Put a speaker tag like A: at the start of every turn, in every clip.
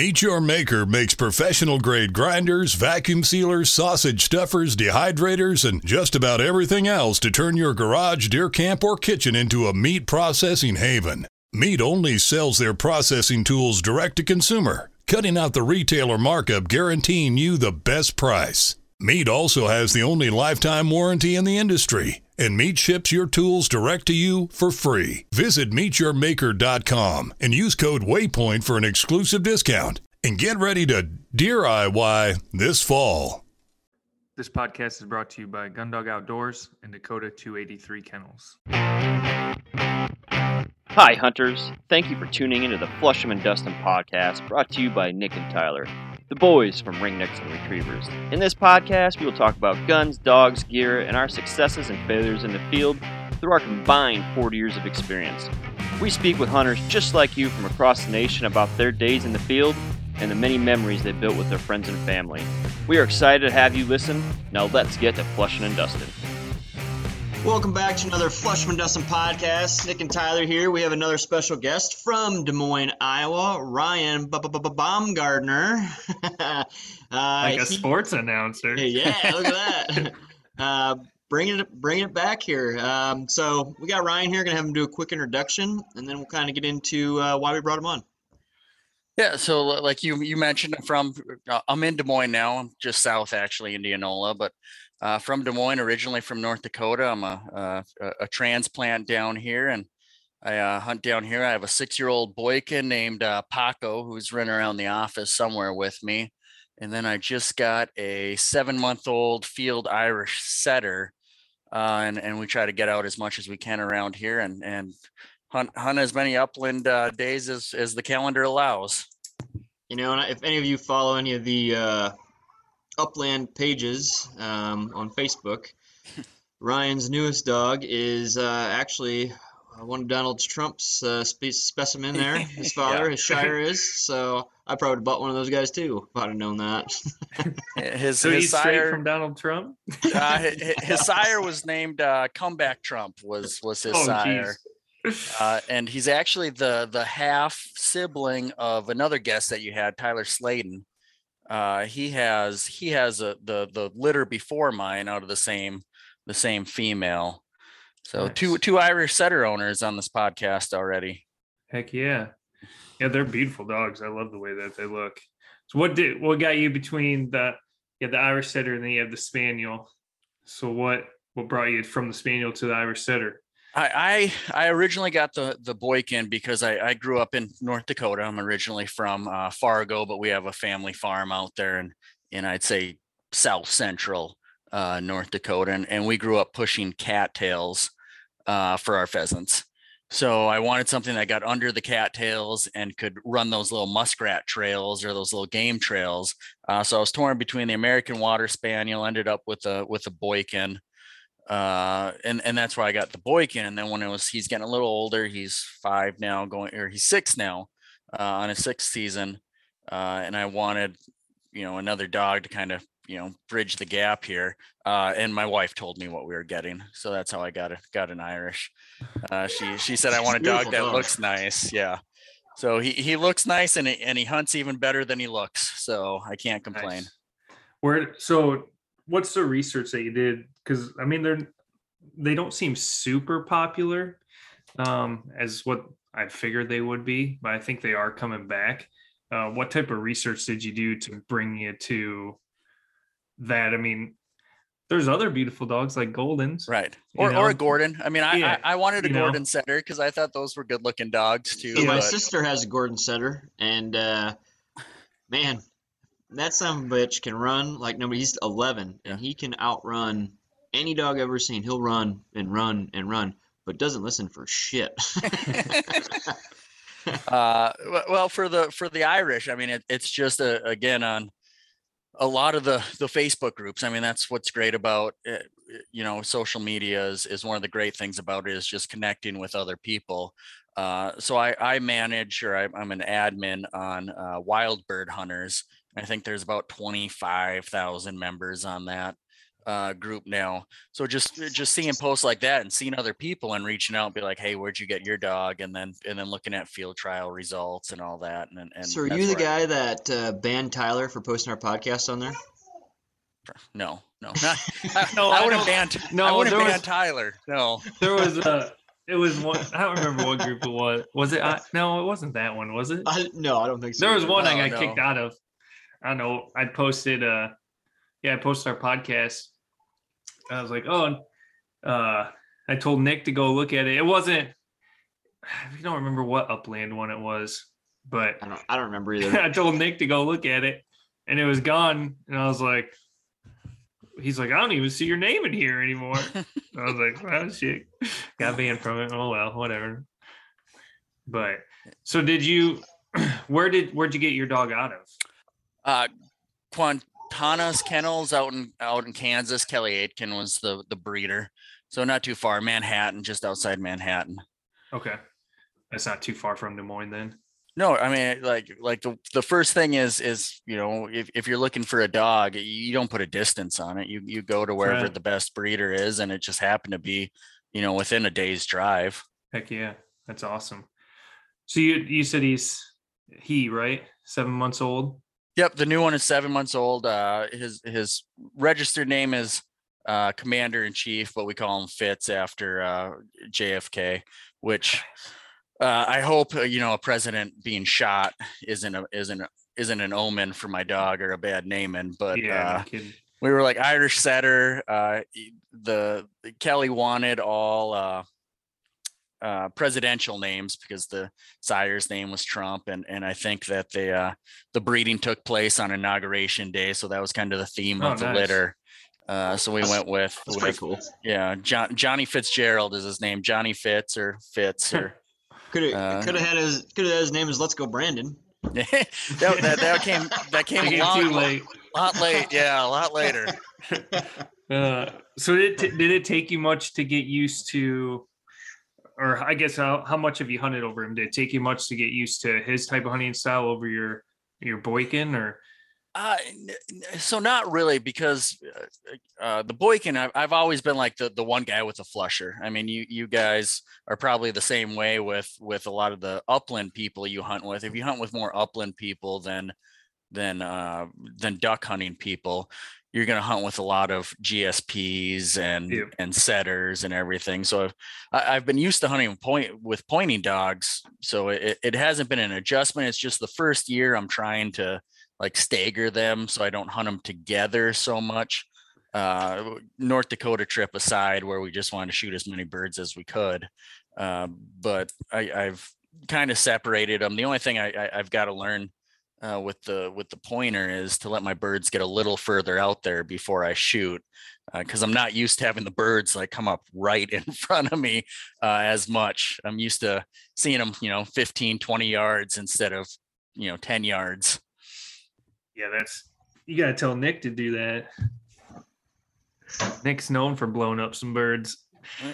A: Meat Your Maker makes professional grade grinders, vacuum sealers, sausage stuffers, dehydrators, and just about everything else to turn your garage, deer camp, or kitchen into a meat processing haven. Meat only sells their processing tools direct to consumer, cutting out the retailer markup, guaranteeing you the best price. Meat also has the only lifetime warranty in the industry, and Meat ships your tools direct to you for free. Visit meatyourmaker.com and use code WAYPOINT for an exclusive discount. And get ready to deer IY this fall.
B: This podcast is brought to you by Gundog Outdoors and Dakota 283 Kennels.
C: Hi, hunters. Thank you for tuning into the Flushing and Dustin podcast brought to you by Nick and Tyler, the boys from Ringnecks and Retrievers. In this podcast, we will talk about guns, dogs, gear, and our successes and failures in the field through our combined 40 years of experience. We speak with hunters just like you from across the nation about their days in the field and the many memories they built with their friends and family. We are excited to have you listen. Now let's get to Flushing and Dustin.
D: Welcome back to another Flushman Dustin podcast. Nick and Tyler here. We have another special guest from Des Moines, Iowa, Ryan Baumgardner.
B: uh, like a he, sports announcer.
D: Yeah, look at that. uh, bringing it, bringing it back here. Um, so we got Ryan here. Going to have him do a quick introduction, and then we'll kind of get into uh, why we brought him on.
E: Yeah, so like you you mentioned, I'm from uh, I'm in Des Moines now. I'm just south actually, Indianola, but uh, from Des Moines, originally from North Dakota. I'm a, a, a transplant down here, and I uh, hunt down here. I have a six-year-old boykin named uh, Paco who's running around the office somewhere with me, and then I just got a seven-month-old field Irish setter, uh, and and we try to get out as much as we can around here and and hunt hunt as many upland uh, days as as the calendar allows.
D: You know, if any of you follow any of the uh, Upland pages um, on Facebook. Ryan's newest dog is uh, actually uh, one of Donald Trump's uh, spe- specimen there. His father, yeah. his Shire is. So I probably would have bought one of those guys too if I'd have known that.
B: his, so his he's sire, straight from Donald Trump.
E: uh, his, his, sire was named uh, Comeback Trump. Was was his oh, sire. Uh, and he's actually the the half sibling of another guest that you had, Tyler Sladen, uh, he has he has a the the litter before mine out of the same the same female. So nice. two two Irish setter owners on this podcast already.
B: Heck yeah, yeah, they're beautiful dogs. I love the way that they look. So what did what got you between the yeah the Irish setter and then you have the spaniel? So what what brought you from the spaniel to the Irish setter?
E: I, I, I originally got the the Boykin because I, I grew up in North Dakota. I'm originally from uh, Fargo, but we have a family farm out there, and and I'd say South Central uh, North Dakota, and, and we grew up pushing cattails uh, for our pheasants. So I wanted something that got under the cattails and could run those little muskrat trails or those little game trails. Uh, so I was torn between the American Water Spaniel, ended up with a with a Boykin uh, and and that's why I got the Boykin. And then when it was, he's getting a little older. He's five now, going or he's six now, uh, on his sixth season. Uh, and I wanted, you know, another dog to kind of you know bridge the gap here. Uh, and my wife told me what we were getting, so that's how I got it. Got an Irish. Uh, she she said I want a dog that looks nice. Yeah. So he, he looks nice and and he hunts even better than he looks. So I can't complain. Nice.
B: Where so what's the research that you did? Because I mean, they're they don't seem super popular um, as what I figured they would be, but I think they are coming back. Uh, what type of research did you do to bring you to that? I mean, there's other beautiful dogs like Goldens,
E: right? Or or a Gordon. I mean, I yeah. I, I, wanted a you Gordon know? setter because I thought those were good looking dogs too.
D: Yeah, my sister has a Gordon setter, and uh, man, that son of a bitch can run like nobody. He's 11, and he can outrun any dog I've ever seen. He'll run and run and run, but doesn't listen for shit.
E: uh, well, for the for the Irish, I mean, it, it's just a, again on a lot of the the Facebook groups. I mean, that's what's great about it, you know social media is is one of the great things about it is just connecting with other people. Uh, so I, I manage or I, am an admin on uh, Wild Bird Hunters, I think there's about 25,000 members on that. uh, group now. So just just seeing posts like that and seeing other people and reaching out and be like, hey, where'd you get your dog? And then and then looking at field trial results and all that. And and
D: so are you the
E: where I-
D: guy that uh, banned Tyler for posting our podcast on there?
E: no, no, not,
B: No,
E: I
B: I
E: wouldn't
B: don't-
E: ban.
B: no,
E: I wouldn't ban
B: was-
E: Tyler. No,
B: There was a. It was one. I don't remember what group it was. Was it? I, no, it wasn't that one. Was it?
D: I, no, I don't think so.
B: There was
D: either.
B: one I
E: No,
B: got kicked out of. I don't know. I posted. Uh, yeah, I posted our podcast. I was like, oh, uh, I told Nick to go look at it. It wasn't. I don't remember what upland one it was, but
D: I don't. I don't remember either.
B: I told Nick to go look at it, and it was gone. And I was like, he's like, I don't even see your name in here anymore. I was like, oh shit, got banned from it. Oh well, whatever. But so did you? Where did where'd you get your dog out of?
E: Uh, Quantanas Kennels out in out in Kansas. Kelly Aitken was the the breeder, so not too far. Manhattan, just outside Manhattan.
B: Okay, that's not too far from Des Moines then.
E: No, I mean like like the the first thing is is you know if, if you're looking for a dog, you don't put a distance on it. You you go to wherever
B: Right.
E: the best breeder is, and it just happened to be you know within a day's drive.
B: Heck yeah, that's awesome. So you you said he's he right seven months old.
E: Yep, the new one is seven months old. Uh, his his registered name is uh, Commander in Chief, but we call him Fitz after uh, JFK. Which uh, I hope uh, you know a president being shot isn't a isn't a, isn't an omen for my dog or a bad naming. But
B: yeah,
E: uh, we were like Irish setter. Uh, the Kelly wanted all uh, uh, presidential names because the sire's name was Trump, and and I think that the uh, the breeding took place on inauguration day, so that was kind of the theme
B: Oh,
E: of the
B: nice.
E: litter. Uh, so we went with,
D: That's pretty
E: with
D: cool.
E: yeah, John, Johnny Fitzgerald is his name. Johnny Fitz or Fitz or
D: Could have
E: Uh,
D: could have had his could have had his name as Let's Go Brandon.
E: that, that that came that came a
B: came
E: long,
B: too late.
E: lot late. Yeah, a lot later.
B: Uh, so did it, t- did it take you much to get used to, or I guess how, how much have you hunted over him? Did it take you much to get used to his type of hunting style over your your Boykin or
E: Uh, so not really because uh, uh, the Boykin, I've, I've always been like the, the one guy with a flusher. I mean, you you guys are probably the same way with with a lot of the upland people you hunt with. If you hunt with more upland people than than uh, than duck hunting people, you're going to hunt with a lot of GSPs and
B: Yep.
E: and setters and everything. So I've, I've been used to hunting point with pointing dogs, so it, it hasn't been an adjustment. It's just the first year I'm trying to like stagger them so I don't hunt them together so much. Uh, North Dakota trip aside, where we just wanted to shoot as many birds as we could, uh, but I, I've kind of separated them. The only thing I, I, I've got to learn uh, with the with the pointer is to let my birds get a little further out there before I shoot, because I'm not used to having the birds like come up right in front of me uh, as much. I'm used to seeing them, you know, 15, 20 yards instead of you know 10 yards.
B: yeah, that's you gotta tell Nick to do that. Nick's known for blowing up some birds.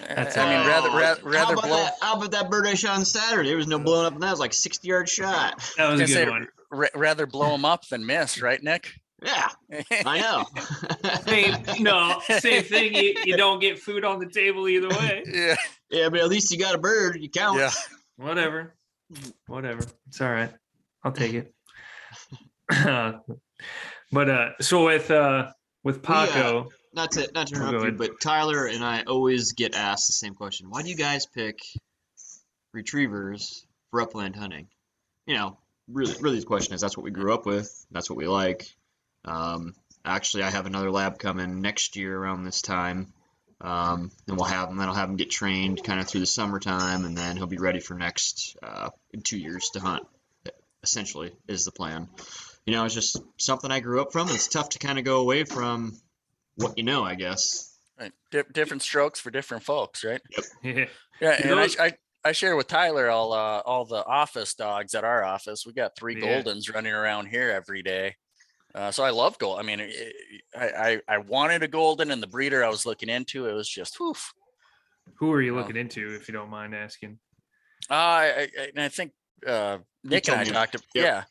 B: That's
E: I mean,
B: all.
E: rather rather,
D: how
E: rather
D: about
E: blow.
D: that? How about that bird I shot on Saturday? There was no blowing up, and that was like sixty yard shot.
B: That was a good
E: say,
B: one.
E: Ra- rather blow them up than miss, right, Nick?
D: Yeah, I know.
B: Same, no, same thing. You, you don't get food on the table either way.
E: yeah.
D: yeah, but at least you got a bird. You count.
E: Yeah.
B: Whatever, whatever. It's all right. I'll take it. but uh, so with uh with
D: We, uh,
B: Paco,
D: Not to not to
B: Oh, go
D: interrupt you,
B: ahead.
D: but Tyler and I always get asked the same question: Why do you guys pick retrievers for upland hunting? You know, really, really, the question is that's what we grew up with. That's what we like. Um, actually, I have another lab coming next year around this time. Um, and we'll have him. Then I'll have him get trained kind of through the summertime, and then he'll be ready for next uh, in two years to hunt. Essentially, is the plan. You know, it's just something I grew up from. It's tough to kind of go away from what you know, I guess.
E: Right. Di- different strokes for different folks, right?
B: yep.
E: yeah,
B: Yeah,
E: and I, I I share with Tyler all uh, all the office dogs at our office. We got three
B: Yeah.
E: Goldens running around here every day. Uh, so I love gold. I mean, it- I, I I wanted a golden, and the breeder I was looking into, it was just whew.
B: who are you looking into, if you don't mind asking?
E: Uh, I, I, I think uh, Nick and I
D: me.
E: talked.
D: Yep.
E: Yeah,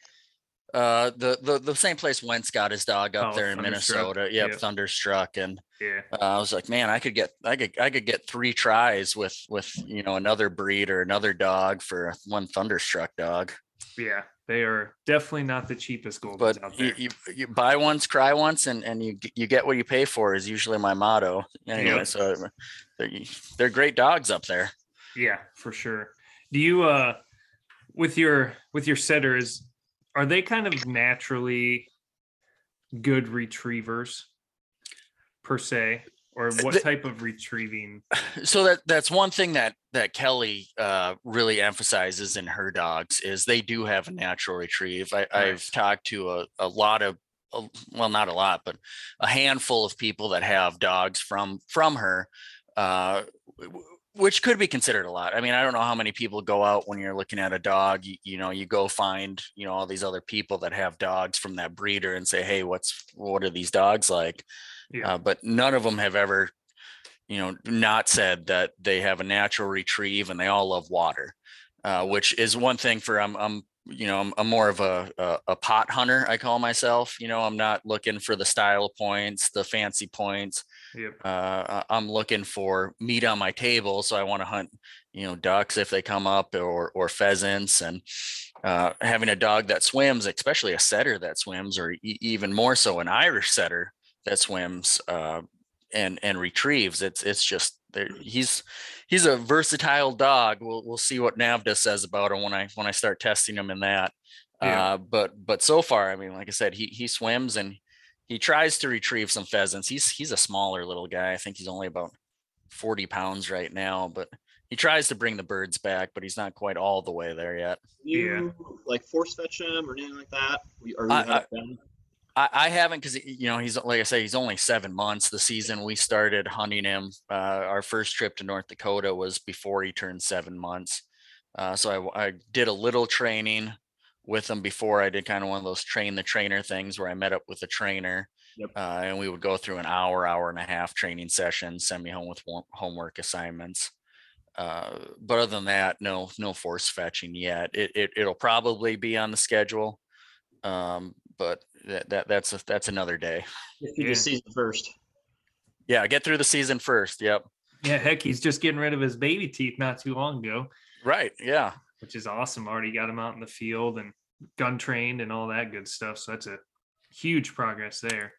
E: Uh, the the the same place Wentz got his dog up
B: Oh,
E: there in Minnesota. Yep,
B: Yep.
E: Thunderstruck, and
B: Yeah.
E: uh, I was like, man, I could get, I could, I could get three tries with with you know another breed or another dog for one Thunderstruck dog.
B: Yeah. They are definitely not the cheapest Goldens
E: But
B: out
E: you, you you buy once, cry once, and and you you get what you pay for is usually my motto. Anyway,
B: Yep.
E: so they're, they're great dogs up there.
B: Yeah, for sure. Do you uh with your with your setters, are they kind of naturally good retrievers per se? Or what
E: The-
B: type of retrieving?
E: so that that's one thing that that Kelly uh, really emphasizes in her dogs is they do have a natural retrieve. I, I've
B: Nice.
E: talked to a, a lot of a- well, not a lot, but a handful of people that have dogs from from her, uh, which could be considered a lot. I mean, I don't know how many people go out when you're looking at a dog. You, you know, you go find you know all these other people that have dogs from that breeder and say, hey, what's what are these dogs like?
B: Yeah.
E: Uh, but none of them have ever you know, not said that they have a natural retrieve and they all love water, uh, which is one thing for I'm, I'm you know, I'm, I'm more of a, a a pot hunter. I call myself. You know, I'm not looking for the style points, the fancy points.
B: Yep.
E: Uh, I'm looking for meat on my table, so I want to hunt, you know, ducks if they come up, or or pheasants, and uh, having a dog that swims, especially a setter that swims, or e- even more so an Irish setter that swims uh, and and retrieves. It's it's just there. He's he's a versatile dog. We'll we'll see what NAVHDA says about him when I when I start testing him in that.
B: Yeah.
E: Uh, but but so far, I mean, like I said, he he swims and he tries to retrieve some pheasants. He's he's a smaller little guy. I think he's only about 40 pounds right now, but he tries to bring the birds back, but he's not quite all the way there yet.
D: You like force fetch him or anything like that? We- Or you
E: I-
D: have
E: I-
D: it done?
E: I, I haven't because you know he's like I say he's only seven months. The season we started hunting him, uh, our first trip to North Dakota was before he turned seven months. Uh, so I, I did a little training with them before I did kind of one of those train the trainer things where I met up with a trainer,
D: Yep.
E: uh, and we would go through an hour, hour and a half training session, send me home with wo- homework assignments. Uh, but other than that, no, no force fetching yet. It, it it'll probably be on the schedule. Um, but that, that that's a, that's another day.
D: Get through
B: Yeah.
D: the season first.
E: Yeah, get through the season first. Yep.
B: Yeah, heck, he's just getting rid of his baby teeth not too long ago,
E: Right. Yeah.
B: Which is awesome. Already got him out in the field and gun trained and all that good stuff. So that's a huge progress there.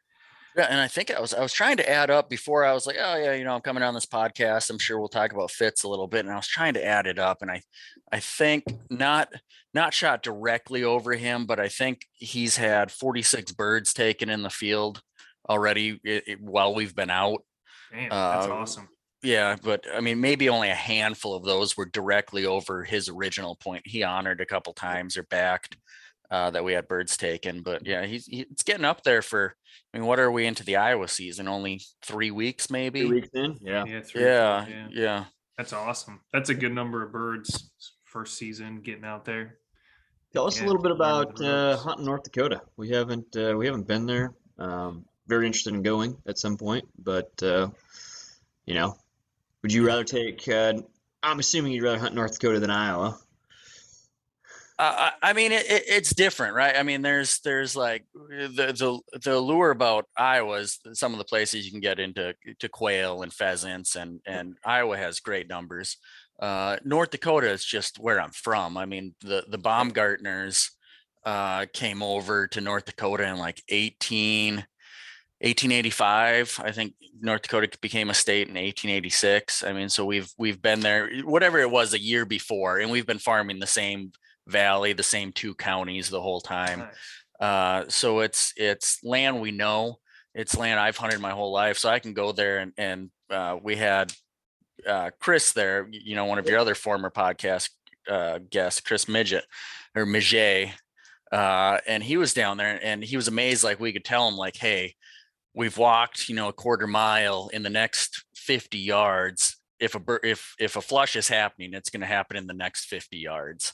E: Yeah, and I think I was I was trying to add up before I was like, oh yeah, you know, I'm coming on this podcast. I'm sure we'll talk about Fitz a little bit, and I was trying to add it up, and I, I think not not shot directly over him, but I think he's had 46 birds taken in the field already i- i- while we've been out.
B: Man, that's
E: Uh,
B: awesome.
E: Yeah, but I mean, maybe only a handful of those were directly over his original point. He honored a couple times or backed uh, that we had birds taken, but yeah, he's he, it's getting up there for. I mean, what are we into the Iowa season? Only three weeks, maybe.
D: Two weeks in. Yeah.
B: Yeah, three,
E: Yeah,
B: four, yeah.
E: yeah.
B: That's awesome. That's a good number of birds first season getting out there.
D: Tell us
B: Yeah,
D: a little bit about uh, hunting North Dakota. We haven't uh, we haven't been there. Um, very interested in going at some point, but uh, you know, would you rather take? Uh, I'm assuming you'd rather hunt North Dakota than Iowa.
E: Uh, I mean, it, it, it's different, right? I mean, there's there's like the the the lure about Iowa is some of the places you can get into to quail and pheasants, and and Iowa has great numbers. Uh, North Dakota is just where I'm from. I mean, the the Baumgartners uh, came over to North Dakota in like 18, 1885. I think North Dakota became a state in 1886. I mean, so we've we've been there, whatever it was, a year before, and we've been farming the same valley, the same two counties the whole time.
B: Nice.
E: Uh, so it's it's land we know. It's land I've hunted my whole life, so I can go there and and uh, we had uh, Chris there, you know, one of your other former podcast uh, guests, Chris Midget or Midget, uh, and he was down there and he was amazed. Like we could tell him, like, hey, we've walked, you know, a quarter mile in the next 50 yards. If a if if a flush is happening, it's going to happen in the next 50 yards.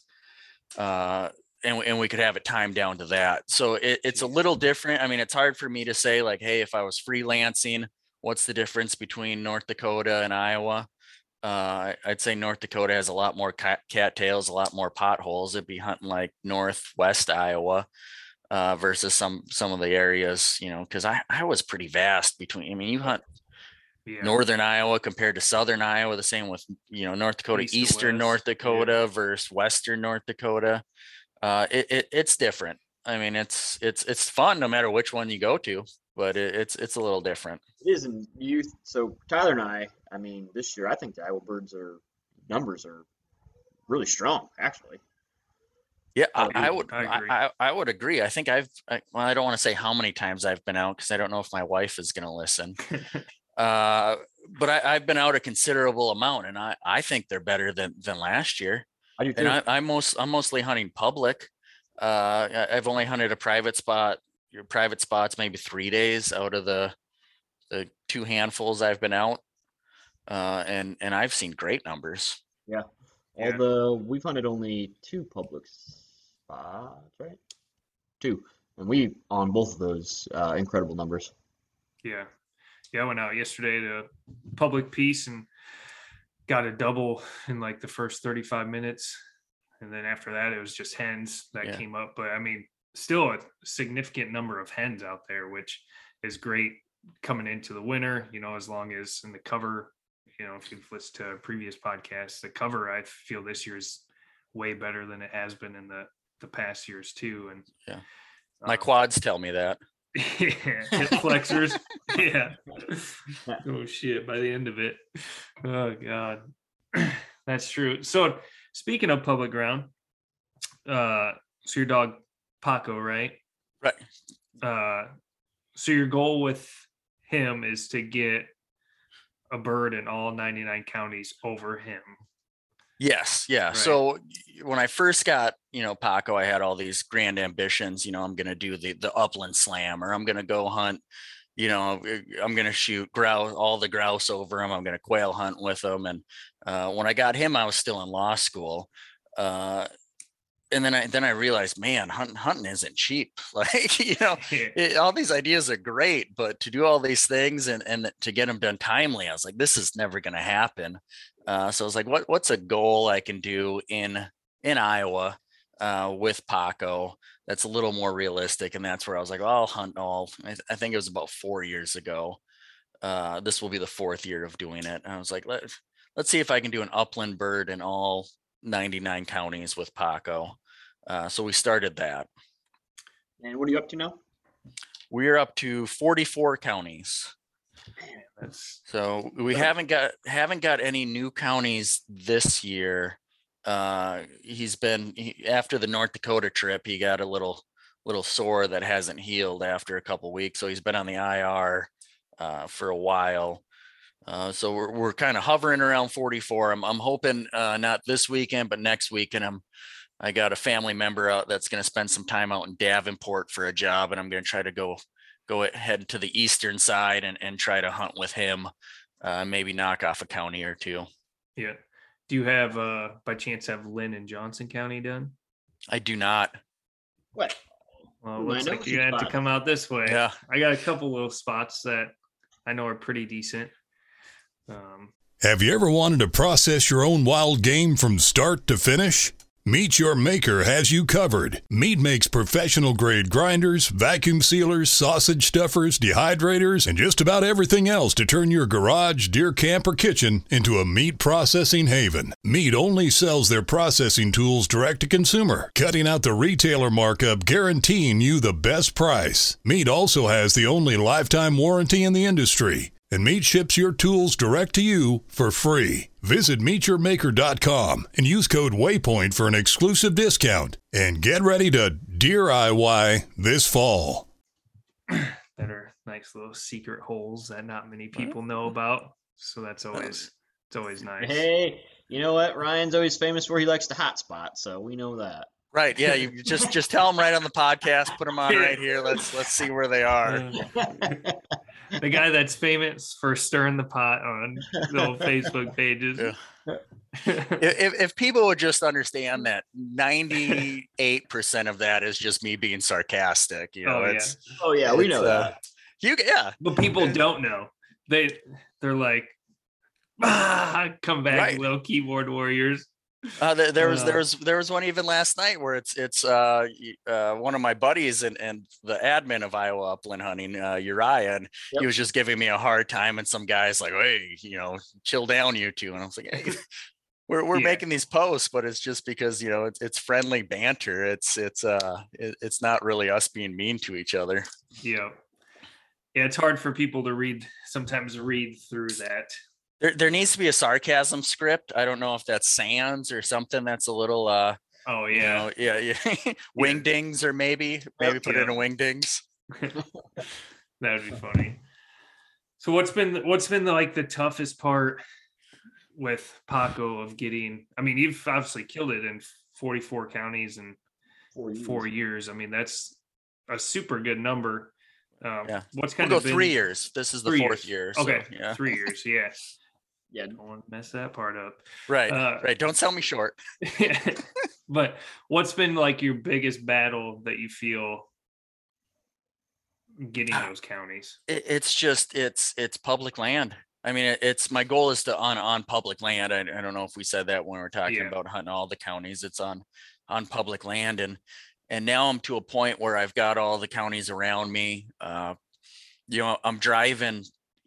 E: Uh, and, we- and we could have it timed down to that. So it, it's a little different. I mean, it's hard for me to say like, hey, if I was freelancing, what's the difference between North Dakota and Iowa? Uh, I'd say North Dakota has a lot more cat, cattails, a lot more potholes. It'd be hunting like northwest Iowa. Uh, versus some some of the areas, you know, because I I was pretty vast between. I mean, you hunt
B: Yeah.
E: northern Iowa compared to southern Iowa. The same with you know North Dakota,
B: East
E: eastern
B: west,
E: North
B: yeah.
E: Dakota versus western North Dakota. Uh, it, it it's different. I mean, it's it's it's fun no matter which one you go to, but it, it's it's a little different.
D: It is in youth. So Tyler and I, I mean, this year I think the Iowa Birds are numbers are really strong, actually.
E: Yeah, I,
B: I
E: would.
B: I
E: I,
B: agree.
E: I, would agree. I think I've. I, well, I don't want to say how many times I've been out because I don't know if my wife is going to listen. uh, but I, I've been out a considerable amount, and I, I think they're better than than last year.
D: I do too.
E: And I, I'm most I'm mostly hunting public. Uh, I've only hunted a private spot. Your private spots maybe three days out of the the two handfuls I've been out, uh, and and I've seen great numbers.
B: Yeah.
D: Although we've hunted only two public spots, right? Two, and we on both of those uh, incredible numbers.
B: Yeah. Yeah, I went out yesterday to public piece and got a double in like the first 35 minutes. And then after that, it was just hens that
E: Yeah.
B: came up. But I mean, still a significant number of hens out there, which is great coming into the winter, you know, as long as in the cover, you know, if you've listened to previous podcasts, the cover I feel this year's way better than it has been in the the past years too. And
E: Yeah. My
B: um,
E: quads tell me that.
B: yeah, hip flexors. yeah. Oh shit! By the end of it, oh god, that's true. So speaking of public ground, uh, so your dog Paco, right?
E: Right.
B: Uh, so your goal with him is to get a bird in all 99 counties over him.
E: Yes, yeah.
B: Right.
E: So when I first got, you know, Paco, I had all these grand ambitions. You know, I'm gonna do the the upland slam, or I'm gonna go hunt. You know, uh, I'm gonna shoot grouse, all the grouse over him. I'm gonna quail hunt with him. And uh, when I got him, I was still in law school. Uh, and then I then I realized, man, hunting hunting isn't cheap. Like, you know, it, all these ideas are great, but to do all these things and and to get them done timely, I was like, this is never going to happen. Uh, so I was like, what what's a goal I can do in in Iowa uh, with Paco that's a little more realistic? And that's where I was like, well, I'll hunt all. I, th- I think it was about four years ago. Uh, this will be the fourth year of doing it. And I was like, let let's see if I can do an upland bird in all 99 counties with Paco. Uh, so we started that.
D: And what are you up to now?
E: We're up to 44 counties.
B: That's
E: So we haven't got haven't got any new counties this year. Uh, he's been he, after the North Dakota trip. He got a little little sore that hasn't healed after a couple weeks, so he's been on the IR uh, for a while. Uh, so we're we're kind of hovering around 44. I'm I'm hoping uh, not this weekend, but next weekend. I'm I got a family member out that's going to spend some time out in Davenport for a job, and I'm going to try to go go ahead to the eastern side and, and try to hunt with him uh, maybe knock off a county or two
B: yeah. Do you have uh by chance have Linn and Johnson County done?
E: i do not
D: What?
B: Well, it
D: Ooh,
B: looks like you're gonna have to come out this way.
E: yeah
B: I got a couple little spots that I know are pretty decent. Um,
A: Have you ever wanted to process your own wild game from start to finish? Meat Your Maker has you covered. Meat makes professional grade grinders, vacuum sealers, sausage stuffers, dehydrators, and just about everything else to turn your garage, deer camp, or kitchen into a meat processing haven. Meat only sells their processing tools direct to consumer, cutting out the retailer markup, guaranteeing you the best price. Meat also has the only lifetime warranty in the industry and Meat ships your tools direct to you for free. Visit meatyourmaker.com and use code WAYPOINT for an exclusive discount. And get ready to deer IY this fall.
B: that are nice little secret holes that not many people know about. So that's always it's always nice.
D: Hey, you know what? Ryan's always famous for he likes to hotspot, so we know that.
E: Right yeah you just just tell them right on the podcast put them on right here let's let's see where they are
B: the guy that's famous for stirring the pot on little Facebook pages.
E: Yeah. if, if people would just understand that 98% of that is just me being sarcastic you know
B: Oh, yeah.
D: oh yeah, we know
E: uh,
D: that.
E: you yeah
B: But people don't know. They they're like ah, come back,
E: Right.
B: little keyboard warriors.
E: Uh, there, there was there was there was one even last night where it's it's uh, uh one of my buddies and and the admin of Iowa Upland Hunting, uh, Uriah, and
D: Yep.
E: he was just giving me a hard time, and some guys like, hey, you know, chill down, you two, and I was like, hey, we're we're
B: Yeah.
E: making these posts, but it's just because you know it's it's friendly banter. It's it's uh it, it's not really us being mean to each other.
B: Yeah. Yeah, it's hard for people to read sometimes read through that.
E: There there needs to be a sarcasm script. I don't know if that's Sans or something that's a little uh
B: Oh
E: you
B: yeah.
E: know, yeah yeah wingdings or maybe maybe put it
B: Yeah.
E: in a wingdings.
B: That would be funny. So what's been what's been the, like the toughest part with Paco of getting? I mean, you've obviously killed it in 44 counties in four years. I mean, that's a super good number. Um,
E: Yeah.
B: What's
E: We'll
B: kind
E: go
B: of been,
E: three years. This is the fourth
B: years.
E: year. so,
B: Okay,
E: yeah.
B: three years. Yeah,
D: Yeah,
B: don't want to mess that part up.
E: Right.
B: Uh,
E: right. Don't sell me short.
B: but what's been like your biggest battle that you feel getting
E: Ah.
B: those counties?
E: It, it's just it's it's public land. I mean, it's my goal is to on on public land. I, I don't know if we said that when we are talking
B: Yeah.
E: about hunting all the counties. It's on on public land, and and now I'm to a point where I've got all the counties around me. Uh, you know, I'm driving,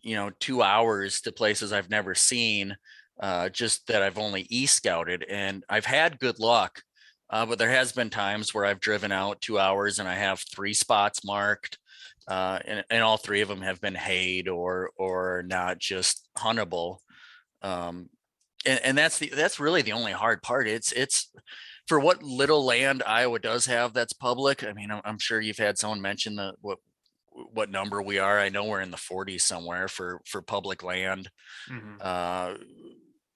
E: you know, two hours to places I've never seen, uh, just that I've only e scouted, and I've had good luck. Uh, but there has been times where I've driven out two hours and I have three spots marked uh, and, and all three of them have been hayed or or not just huntable. Um, and, and that's the that's really the only hard part. It's it's for what little land Iowa does have that's public. I mean, I'm, I'm sure you've had someone mention the what what number we are. I know we're in the 40s somewhere for for public land.
B: Mhm.
E: Uh,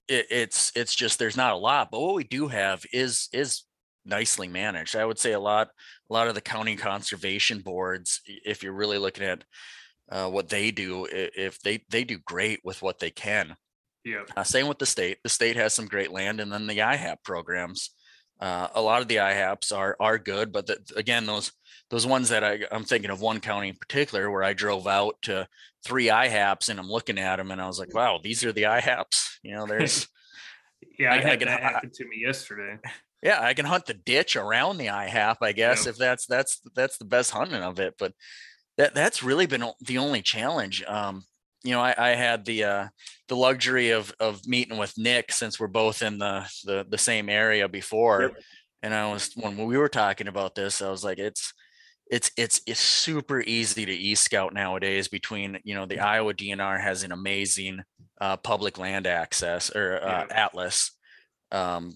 E: it, it's it's just there's not a lot, but what we do have is is nicely managed. I would say a lot a lot of the county conservation boards, if you're really looking at uh, what they do, if they they do great with what they can.
B: Yeah.
E: Uh, same with the state. The state has some great land, and then the IHAP programs. Uh, a lot of the IHAPs are are good, but the, again, those those ones that I, I'm thinking of one county in particular where I drove out to three IHAPs and I'm looking at them and I was like, wow, these are the IHAPs. You know, there's
B: Yeah, I,
E: I- I can-
B: that happen to me yesterday.
E: yeah, I can hunt the ditch around the IHAP, I guess,
B: Yeah.
E: if that's that's that's the best hunting of it. But that that's really been the only challenge. Um, you know, I, I had the uh the luxury of of meeting with Nick since we're both in the the, the same area before.
D: Yep.
E: And I was when we were talking about this, I was like, it's it's it's it's super easy to e-scout nowadays between you know the Iowa DNR has an amazing uh public land access or uh,
B: Yeah.
E: atlas. Um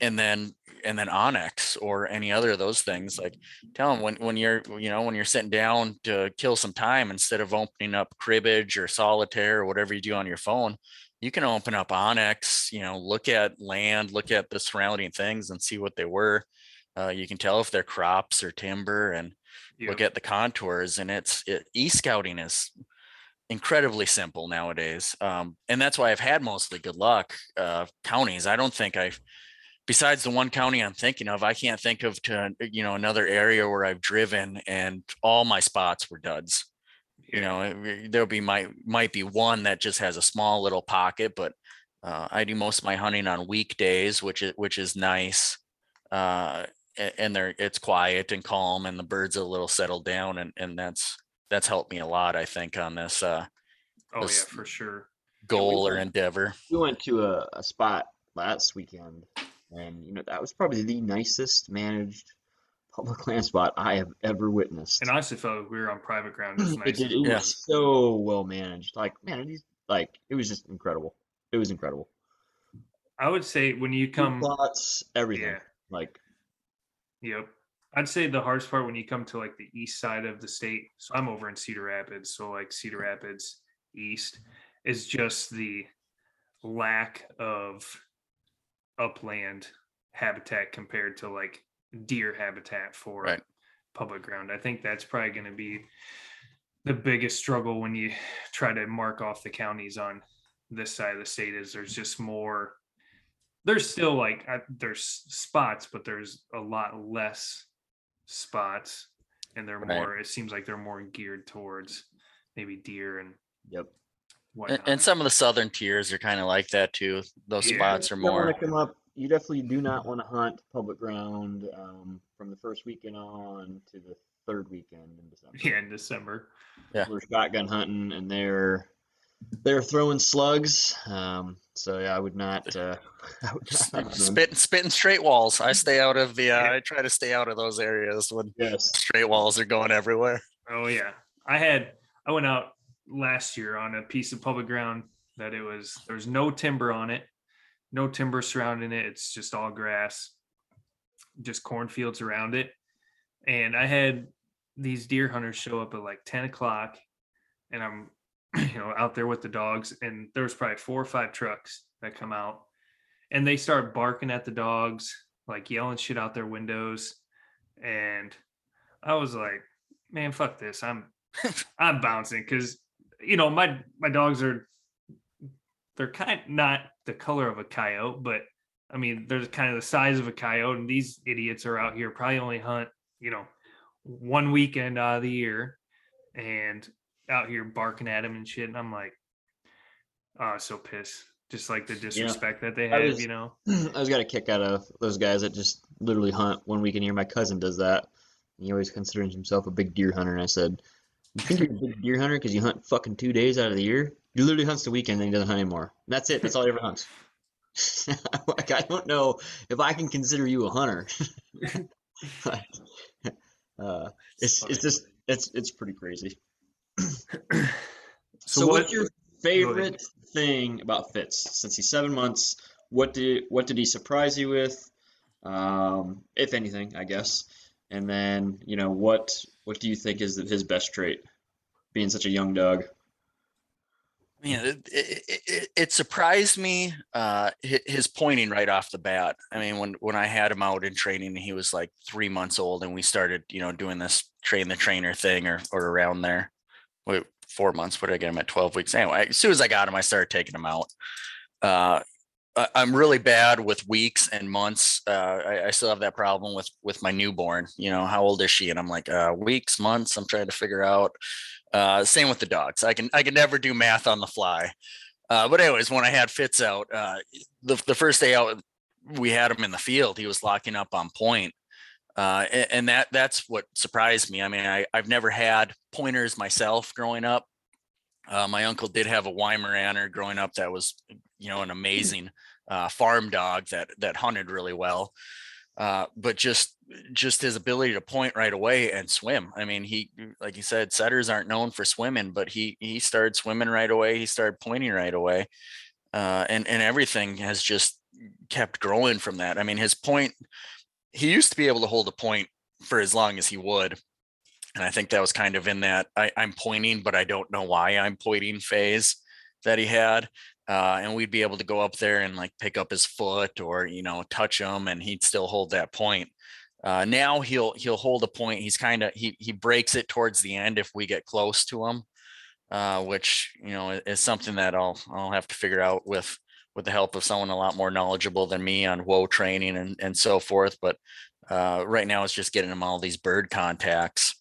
E: and then and then onX or any other of those things. Like tell them when when you're you know when you're sitting down to kill some time instead of opening up cribbage or solitaire or whatever you do on your phone, you can open up onX. You know, look at land, look at the surrounding things, and see what they were. Uh, you can tell if they're crops or timber, and look at the contours. And it's it, e-scouting is incredibly simple nowadays, um, and that's why I've had mostly good luck. Uh, counties, I don't think I've besides the one county I'm thinking of, I can't think of to you know another area where I've driven and all my spots were duds. You know, there'll be might might be one that just has a small little pocket, but uh, I do most of my hunting on weekdays, which is which is nice. Uh, and there it's quiet and calm, and the birds are a little settled down, and and that's that's helped me a lot, I think, on this uh,
B: Oh yeah, for sure.
E: goal or
D: went-
E: endeavor.
D: we went to a, a spot last weekend, and you know that was probably the nicest managed public land spot I have ever witnessed.
B: And honestly, felt like we were on private ground. It was
D: it
B: nice.
D: did. It
E: Yeah.
D: was so well managed. Like man, it is like it was just incredible. It was incredible.
B: I would say when you
D: Food
B: come,
D: plots, everything.
B: yeah,
D: Like
B: yep. I'd say the hardest part when you come to like the east side of the state. So I'm over in Cedar Rapids. So like Cedar Rapids East is just the lack of upland habitat compared to like deer habitat for
E: Right.
B: public ground. I think that's probably going to be the biggest struggle when you try to mark off the counties on this side of the state is there's just more there's still like I, there's spots but there's a lot less spots and they're
E: Right.
B: more it seems like they're more geared towards maybe deer and
D: yep.
E: And,
B: whatnot.
E: and some of the southern tiers are kind of like that too. Those
B: Yeah.
E: spots are more
D: come up you definitely do not want to hunt public ground um, from the first weekend on to the third weekend in December.
B: Yeah, in December.
E: Yeah.
D: We're shotgun hunting and they're they're throwing slugs. Um, so yeah, I would not. Uh, I would not.
E: Spitting, spitting straight walls. I stay out of the. Uh, I try to stay out of those areas when
D: Yes.
E: straight walls are going everywhere.
B: Oh yeah. I had I went out last year on a piece of public ground that it was there's no timber on it, no timber surrounding it. It's just all grass, just cornfields around it. And I had these deer hunters show up at like 10 o'clock and I'm you know out there with the dogs and there was probably four or five trucks that come out and they start barking at the dogs, like yelling shit out their windows. And I was like, man, fuck this. I'm I'm bouncing because you know my my dogs are they're kind of not the color of a coyote, but I mean they're kind of the size of a coyote, and these idiots are out here probably only hunt you know one weekend out of the year, and out here barking at him and shit. And I'm like, oh, so pissed. Just like the disrespect that they have,
D: was-
B: you know.
D: I was got a kick out of those guys that just literally hunt one week a year. My cousin does that. He always considers himself a big deer hunter. And I said, You think you're a big deer hunter because you hunt fucking two days out of the year? He literally hunts the weekend and then he doesn't hunt anymore. That's it. That's all he ever hunts. like, I don't know if I can consider you a hunter. uh, it's it's just it's it's pretty crazy.
B: So,
D: So,
B: what
D: what's your favorite thing about Fitz since he's seven months? What did what did he surprise you with, um, if anything, I guess? And then you know what what do you think is his best trait, being such a young dog?
E: Man, it, it, it, it surprised me uh, his pointing right off the bat. I mean, when when I had him out in training, he was like three months old, and we started, you know, doing this train the trainer thing, or or around there. Wait, four months. What did I get him at? Twelve weeks. Anyway, as soon as I got him, I started taking him out. Uh, I'm really bad with weeks and months. Uh, I, I still have that problem with with my newborn. You know, how old is she? And I'm like, uh, weeks, months. I'm trying to figure out. Uh, same with the dogs. I can I can never do math on the fly. Uh, but anyways, when I had Fitz out, uh, the the first day out, we had him in the field. He was locking up on point, uh, and, and that that's what surprised me. I mean, I I've never had pointers myself growing up. My uncle did have a Weimaraner growing up that was, you know, an amazing uh, farm dog that that hunted really well. Uh, but just just his ability to point right away and swim. I mean, he like you said, setters aren't known for swimming, but he he started swimming right away. He started pointing right away, uh, and and everything has just kept growing from that. I mean, his point. He used to be able to hold a point for as long as he would, and I think that was kind of in that I, I'm pointing, but I don't know why I'm pointing phase that he had. Uh, and we'd be able to go up there and like pick up his foot or you know touch him, and he'd still hold that point. Uh, now he'll he'll hold a point. He's kind of he he breaks it towards the end if we get close to him, uh, which you know is something that I'll I'll have to figure out with with the help of someone a lot more knowledgeable than me on whoa training and and so forth. But uh, right now it's just getting him all these bird contacts,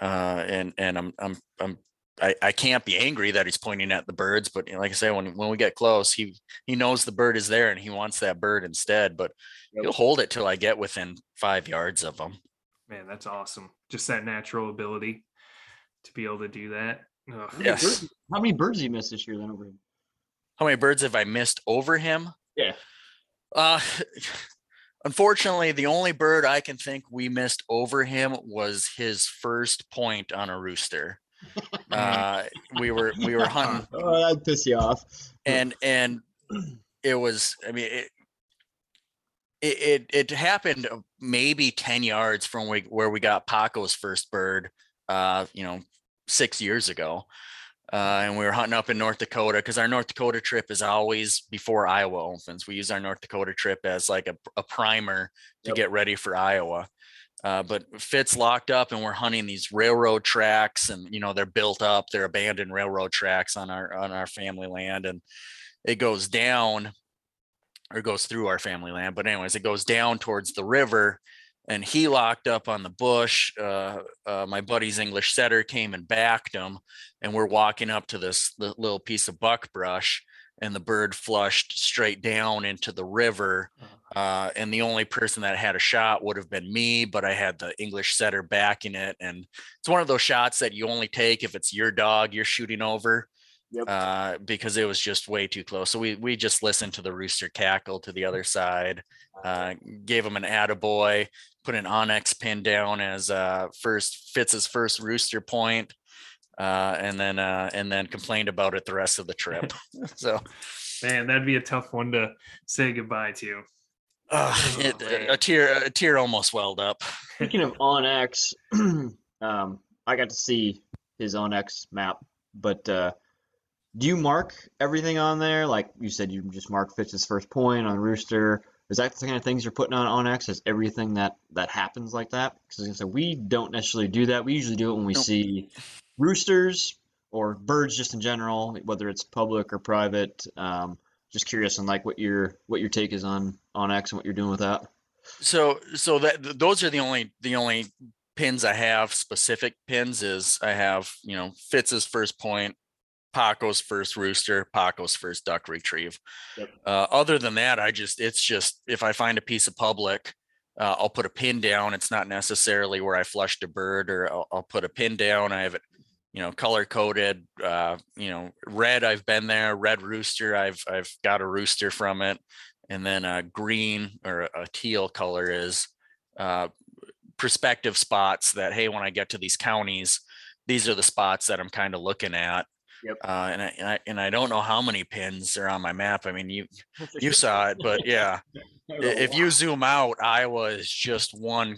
E: uh, and and I'm I'm I'm I, I can't be angry that he's pointing at the birds, but you know, like I say, when when we get close, he he knows the bird is there and he wants that bird instead. But
D: Yep.
E: he'll hold it till I get within five yards of him.
B: man, that's awesome. Just that natural ability to be able to do that. Ugh.
D: How many
E: Yes.
D: birds- How many birds did you miss this year then over him?
E: How many birds have I missed over him?
D: Yeah.
E: Uh, unfortunately, the only bird I can think we missed over him was his first point on a rooster. Uh, we were we were hunting
D: Oh, that'd piss you off.
E: and and it was i mean it it it, it happened maybe 10 yards from we, where we got paco's first bird uh you know six years ago uh, and we were hunting up in North Dakota because our North Dakota trip is always before Iowa opens. We use our North Dakota trip as like a, a primer to
D: Yep.
E: get ready for Iowa. Uh, but Fitz locked up and we're hunting these railroad tracks and you know they're built up, they're abandoned railroad tracks on our on our family land and it goes down or goes through our family land. But anyways, it goes down towards the river and he locked up on the bush. Uh, uh, my buddy's English setter came and backed him, and we're walking up to this little piece of buck brush. And the bird flushed straight down into the river. Uh, and the only person that had a shot would have been me, but I had the English setter backing it. And it's one of those shots that you only take if it's your dog you're shooting over.
D: Yep.
E: Uh, because it was just way too close. So we we just listened to the rooster cackle to the other side, uh, gave him an attaboy, put an onX pin down as uh first Fitz's first rooster point, uh, and then uh, and then complained about it the rest of the trip. so
B: Man, that'd be a tough one to say goodbye to.
E: uh, it,
B: man.
E: a tear a tear almost welled up.
D: Speaking of OnX, um, I got to see his OnX map, but uh, do you mark everything on there? Like you said, you just mark Fitz's first point on Rooster. Is that the kind of things you're putting on OnX? Is everything that that happens like that? Because we don't necessarily do that. We usually do it when we
E: Nope.
D: see roosters or birds just in general, whether it's public or private. Um, just curious on like what your what your take is on onX and what you're doing with that.
E: So so that those are the only the only pins I have specific pins is I have you know Fitz's first point, Paco's first rooster, Paco's first duck retrieve.
D: Yep.
E: Uh, other than that, I just it's just if I find a piece of public, uh, I'll put a pin down. It's not necessarily where I flushed a bird, or I'll, I'll put a pin down. I have it, you know, color coded. Uh, you know, red. I've been there. Red rooster. I've I've got a rooster from it, and then a green or a, teal color is uh, prospective spots that hey, when I get to these counties, these are the spots that I'm kind of looking at.
D: Yep.
E: Uh, and I, and I and I don't know how many pins are on my map. I mean, you you saw it, but yeah, if you zoom out, Iowa is just one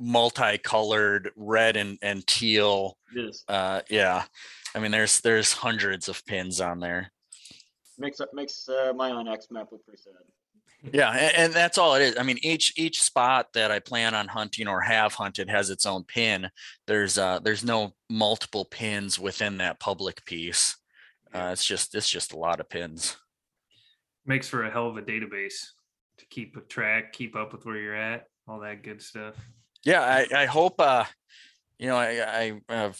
E: multicolored red and, and teal.
D: Yes.
E: Uh, yeah, I mean, there's there's hundreds of pins on there.
D: Makes makes uh, my onX map look pretty sad.
E: Yeah, and, and that's all it is. I mean, each each spot that I plan on hunting or have hunted has its own pin. There's uh there's no multiple pins within that public piece. Uh, it's just it's just a lot of pins.
B: Makes for a hell of a database to keep a track, keep up with where you're at, all that good stuff.
E: Yeah, I, I hope, uh, you know, I, I, uh,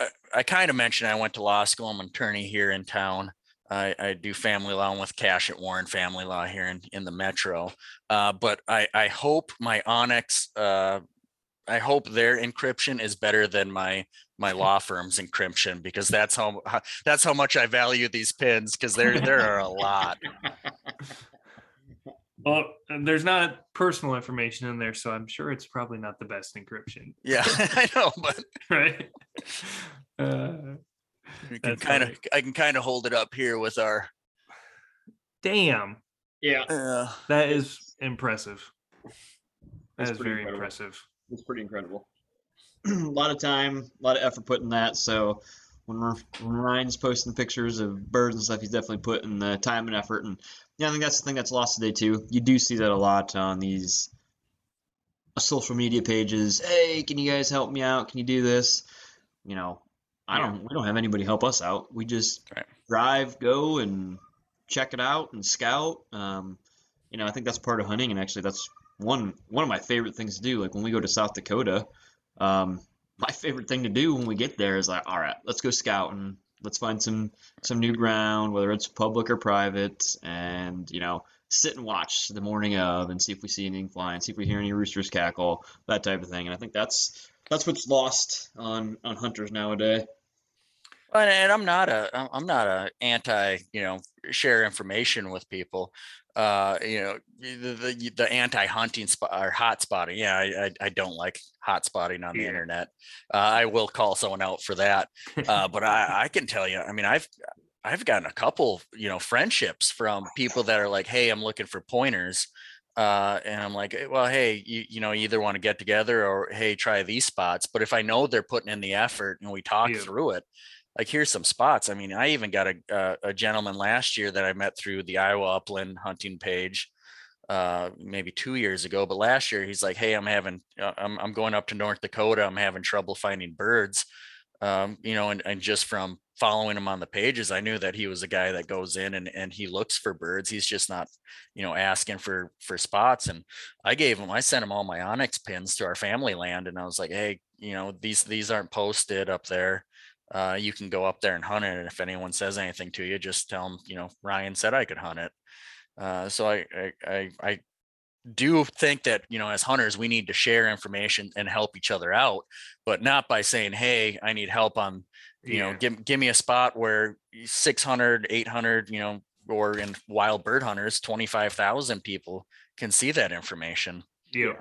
E: I, I kind of mentioned I went to law school. I'm an attorney here in town. I, I do family law I'm with Cash at Warren Family Law here in, in the metro. Uh, but I, I hope my onX, uh, I hope their encryption is better than my my law firm's encryption because that's how how- that's how much I value these pins because there there are a lot.
B: Well, there's not personal information in there, so I'm sure it's probably not the best encryption,
E: Yeah, I know, but
B: right? Uh,
E: we can
B: That's
E: kind of. I can kind of hold it up here with our.
B: damn,
D: Yeah,
E: Uh,
B: that is impressive. That
D: That's
B: is very
D: incredible.
B: impressive.
D: it's pretty incredible. a lot of time, a lot of effort put in that. So when, we're, when Ryan's posting pictures of birds and stuff, he's definitely putting the time and effort. And yeah, I think that's the thing that's lost today too. You do see that a lot on these social media pages. Hey, can you guys help me out? Can you do this? You know, I
B: Yeah.
D: don't. We don't have anybody help us out. We just
E: Right.
D: drive, go, and check it out and scout. Um, you know, I think that's part of hunting, and actually, that's one one of my favorite things to do. Like when we go to South Dakota, um, my favorite thing to do when we get there is like, all right, let's go scouting. Let's find some some new ground, whether it's public or private, and you know, sit and watch the morning of and see if we see anything flying, see if we hear any roosters cackle, that type of thing. And I think that's that's what's lost on on hunters nowadays.
E: And, and I'm not a I'm- not a anti you know share information with people. Uh, you know the the, the anti hunting spot or hot spotting. Yeah, I, I I don't like hot spotting on the
B: Yeah.
E: internet. Uh, I will call someone out for that. Uh, but I I can tell you. I mean I've I've gotten a couple you know friendships from people that are like, hey, I'm looking for pointers. Uh, and I'm like, "Eh, well, hey, you, you know, you either want to get together or hey, try these spots. But if I know they're putting in the effort and we talk
B: Yeah.
E: through it, like here's some spots. I mean, I even got a, a a gentleman last year that I met through the Iowa upland hunting page, uh, maybe two years ago. But last year he's like, hey, I'm having, uh, I'm I'm going up to North Dakota. I'm having trouble finding birds. Um, you know, and, and just from following him on the pages, I knew that he was a guy that goes in and, and he looks for birds. He's just not, you know, asking for for spots. And I gave him, I sent him all my onX pins to our family land, and I was like, hey, you know, these these aren't posted up there uh, you can go up there and hunt it. And if anyone says anything to you, just tell them, you know, Ryan said I could hunt it. Uh, so I, I, I, I do think that, you know, as hunters, we need to share information and help each other out, but not by saying, Hey, I need help on, you know, give, give me a spot where 600, 800, you know, or in wild bird hunters, 25,000 people can see that information.
B: Yeah.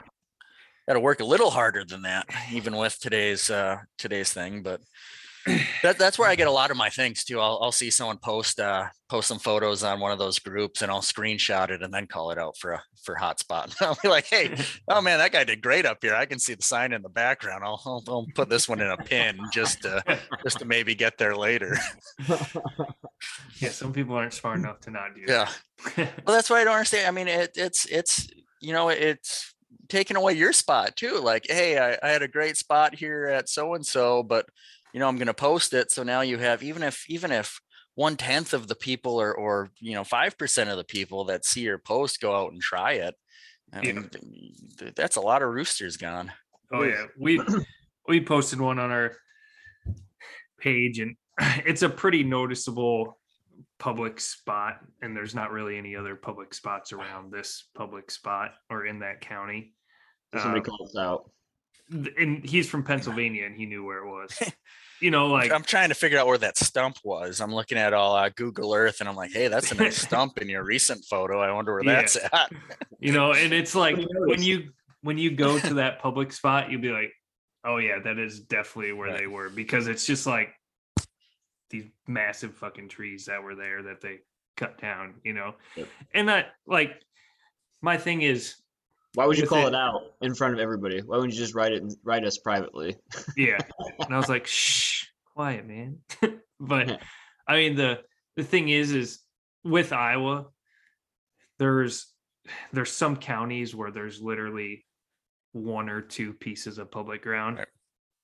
E: Got to work a little harder than that, even with today's, uh, today's thing, but that, that's where I get a lot of my things too. I'll, I'll see someone post, uh, post some photos on one of those groups and I'll screenshot it and then call it out for a, for hotspot. I'll be like, Hey, oh man, that guy did great up here. I can see the sign in the background. I'll, I'll, I'll put this one in a pin just to, just to maybe get there later.
B: Yeah. Some people aren't smart enough to not do
E: Yeah.
B: that.
E: Well, that's why I don't understand. I mean, it, it's it's you know it's taking away your spot too. Like, hey, I, I had a great spot here at so and so, but you know I'm going to post it. So now you have even if even if one tenth of the people or or you know five percent of the people that see your post go out and try it. I
B: Yeah.
E: mean, th- that's a lot of roosters gone.
B: Oh yeah, we we posted one on our page, and it's a pretty noticeable public spot, and there's not really any other public spots around this public spot or in that county.
D: Somebody
B: Um,
D: calls out.
B: and he's from Pennsylvania, and he knew where it was. You know, like
E: I'm trying to figure out where that stump was. I'm looking at all uh, Google Earth, and I'm like, hey, that's a nice stump in your recent photo. I wonder where
B: Yeah.
E: that's at.
B: you know, and it's like when you when you go to that public spot, you'll be like, oh yeah, that is definitely where
E: Right.
B: they were because it's just like these massive fucking trees that were there that they cut down, you know.
D: Yep.
B: And that like my thing is,
D: Why would you call
B: it-
D: it out in front of everybody? Why wouldn't you just write it and write us privately?
B: yeah. and I was like, shh, quiet, man. but I mean the the thing is is with Iowa, there's there's some counties where there's literally one or two pieces of public ground.
E: Right.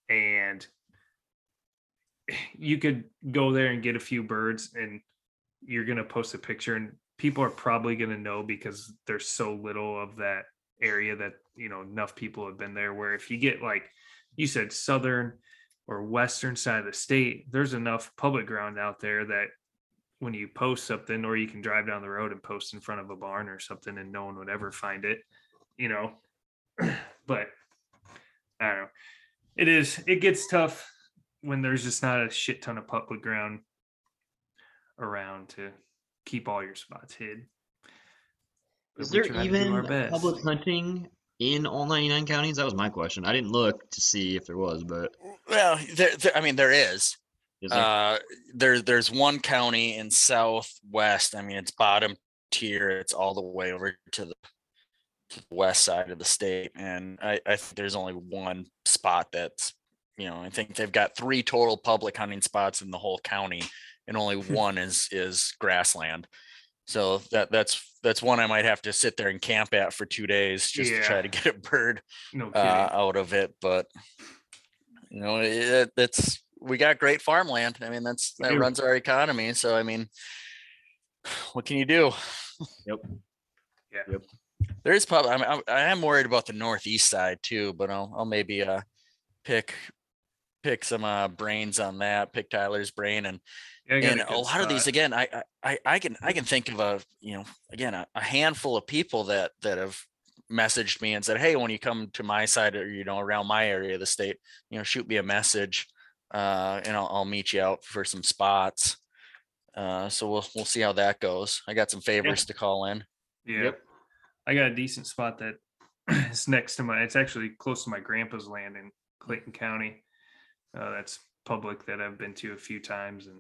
B: And you could go there and get a few birds and you're gonna post a picture and people are probably gonna know because there's so little of that area that you know enough people have been there where if you get like you said southern or western side of the state there's enough public ground out there that when you post something or you can drive down the road and post in front of a barn or something and no one would ever find it you know? But i don't know. It is it gets tough when there's just not a shit ton of public ground around to keep all your spots hid
D: Is there
B: try to do our
D: even public hunting in all 99 counties? That was my question. I didn't look to see if there was, but
E: Well, there, there I mean, there is.
D: is there?
E: Uh, there, there's one county in southwest. I mean, it's bottom tier. It's all the way over to the, to the west side of the state, and I, I think there's only one spot that's, you know, I think they've got three total public hunting spots in the whole county, and only one is is grassland. So that that's that's one I might have to sit there and camp at for two days just to try to get a bird
B: no
E: uh, out of it. But you know, it, that's we got great farmland. I mean, that's that runs our economy. So I mean, what can you do?
D: Yep.
B: Yeah.
D: Yep.
E: There is probably. I, mean, I, I am worried about the northeast side too, but I'll I'll maybe uh pick pick some uh brains on that. Pick Tyler's brain and
B: Yeah,
E: and a
B: good
E: lot of these again I, I i can i can think of a you know again a, a handful of people that that have messaged me and said hey when you come to my side or you know around my area of the state you know shoot me a message uh and i'll, I'll meet you out for some spots uh so we'll we'll see how that goes i got some favors to call in
B: Yeah.
D: Yep.
B: I got a decent spot that is next to my, it's actually close to my grandpa's land in Clayton County. Uh, that's public that I've been to a few times and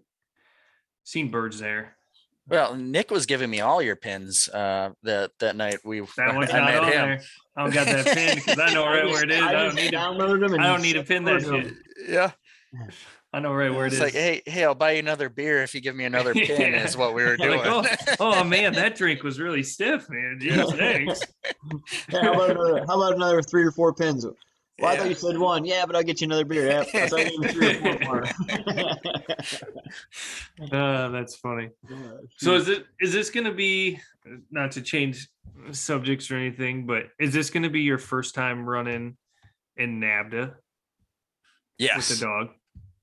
B: seen birds there.
E: well nick was giving me all your pins uh that that night we
B: That one's
E: I
B: not
E: met
B: on
E: him.
B: there. I don't got that pin because I know right where it is. I don't
D: just
B: need to,
D: downloaded them and
B: I don't need to pin that
D: uploaded
B: shit.
D: 'em.
E: yeah
B: I know right where it
E: it's
B: is.
E: like hey hey i'll buy you another beer if you give me another pin
B: Yeah.
E: is what we were doing
B: like, oh man, that drink was really stiff, man. Jeez, thanks.
D: Yeah, how, about another, how about another three or four pins? Well, I thought you said one. Yeah, but I'll get you another beer. Yeah, I gave you three or four more.
B: Uh, that's funny. So is it is this going to be not to change subjects or anything, but is this going to be your first time running in NAVHDA with
E: yes
B: the dog?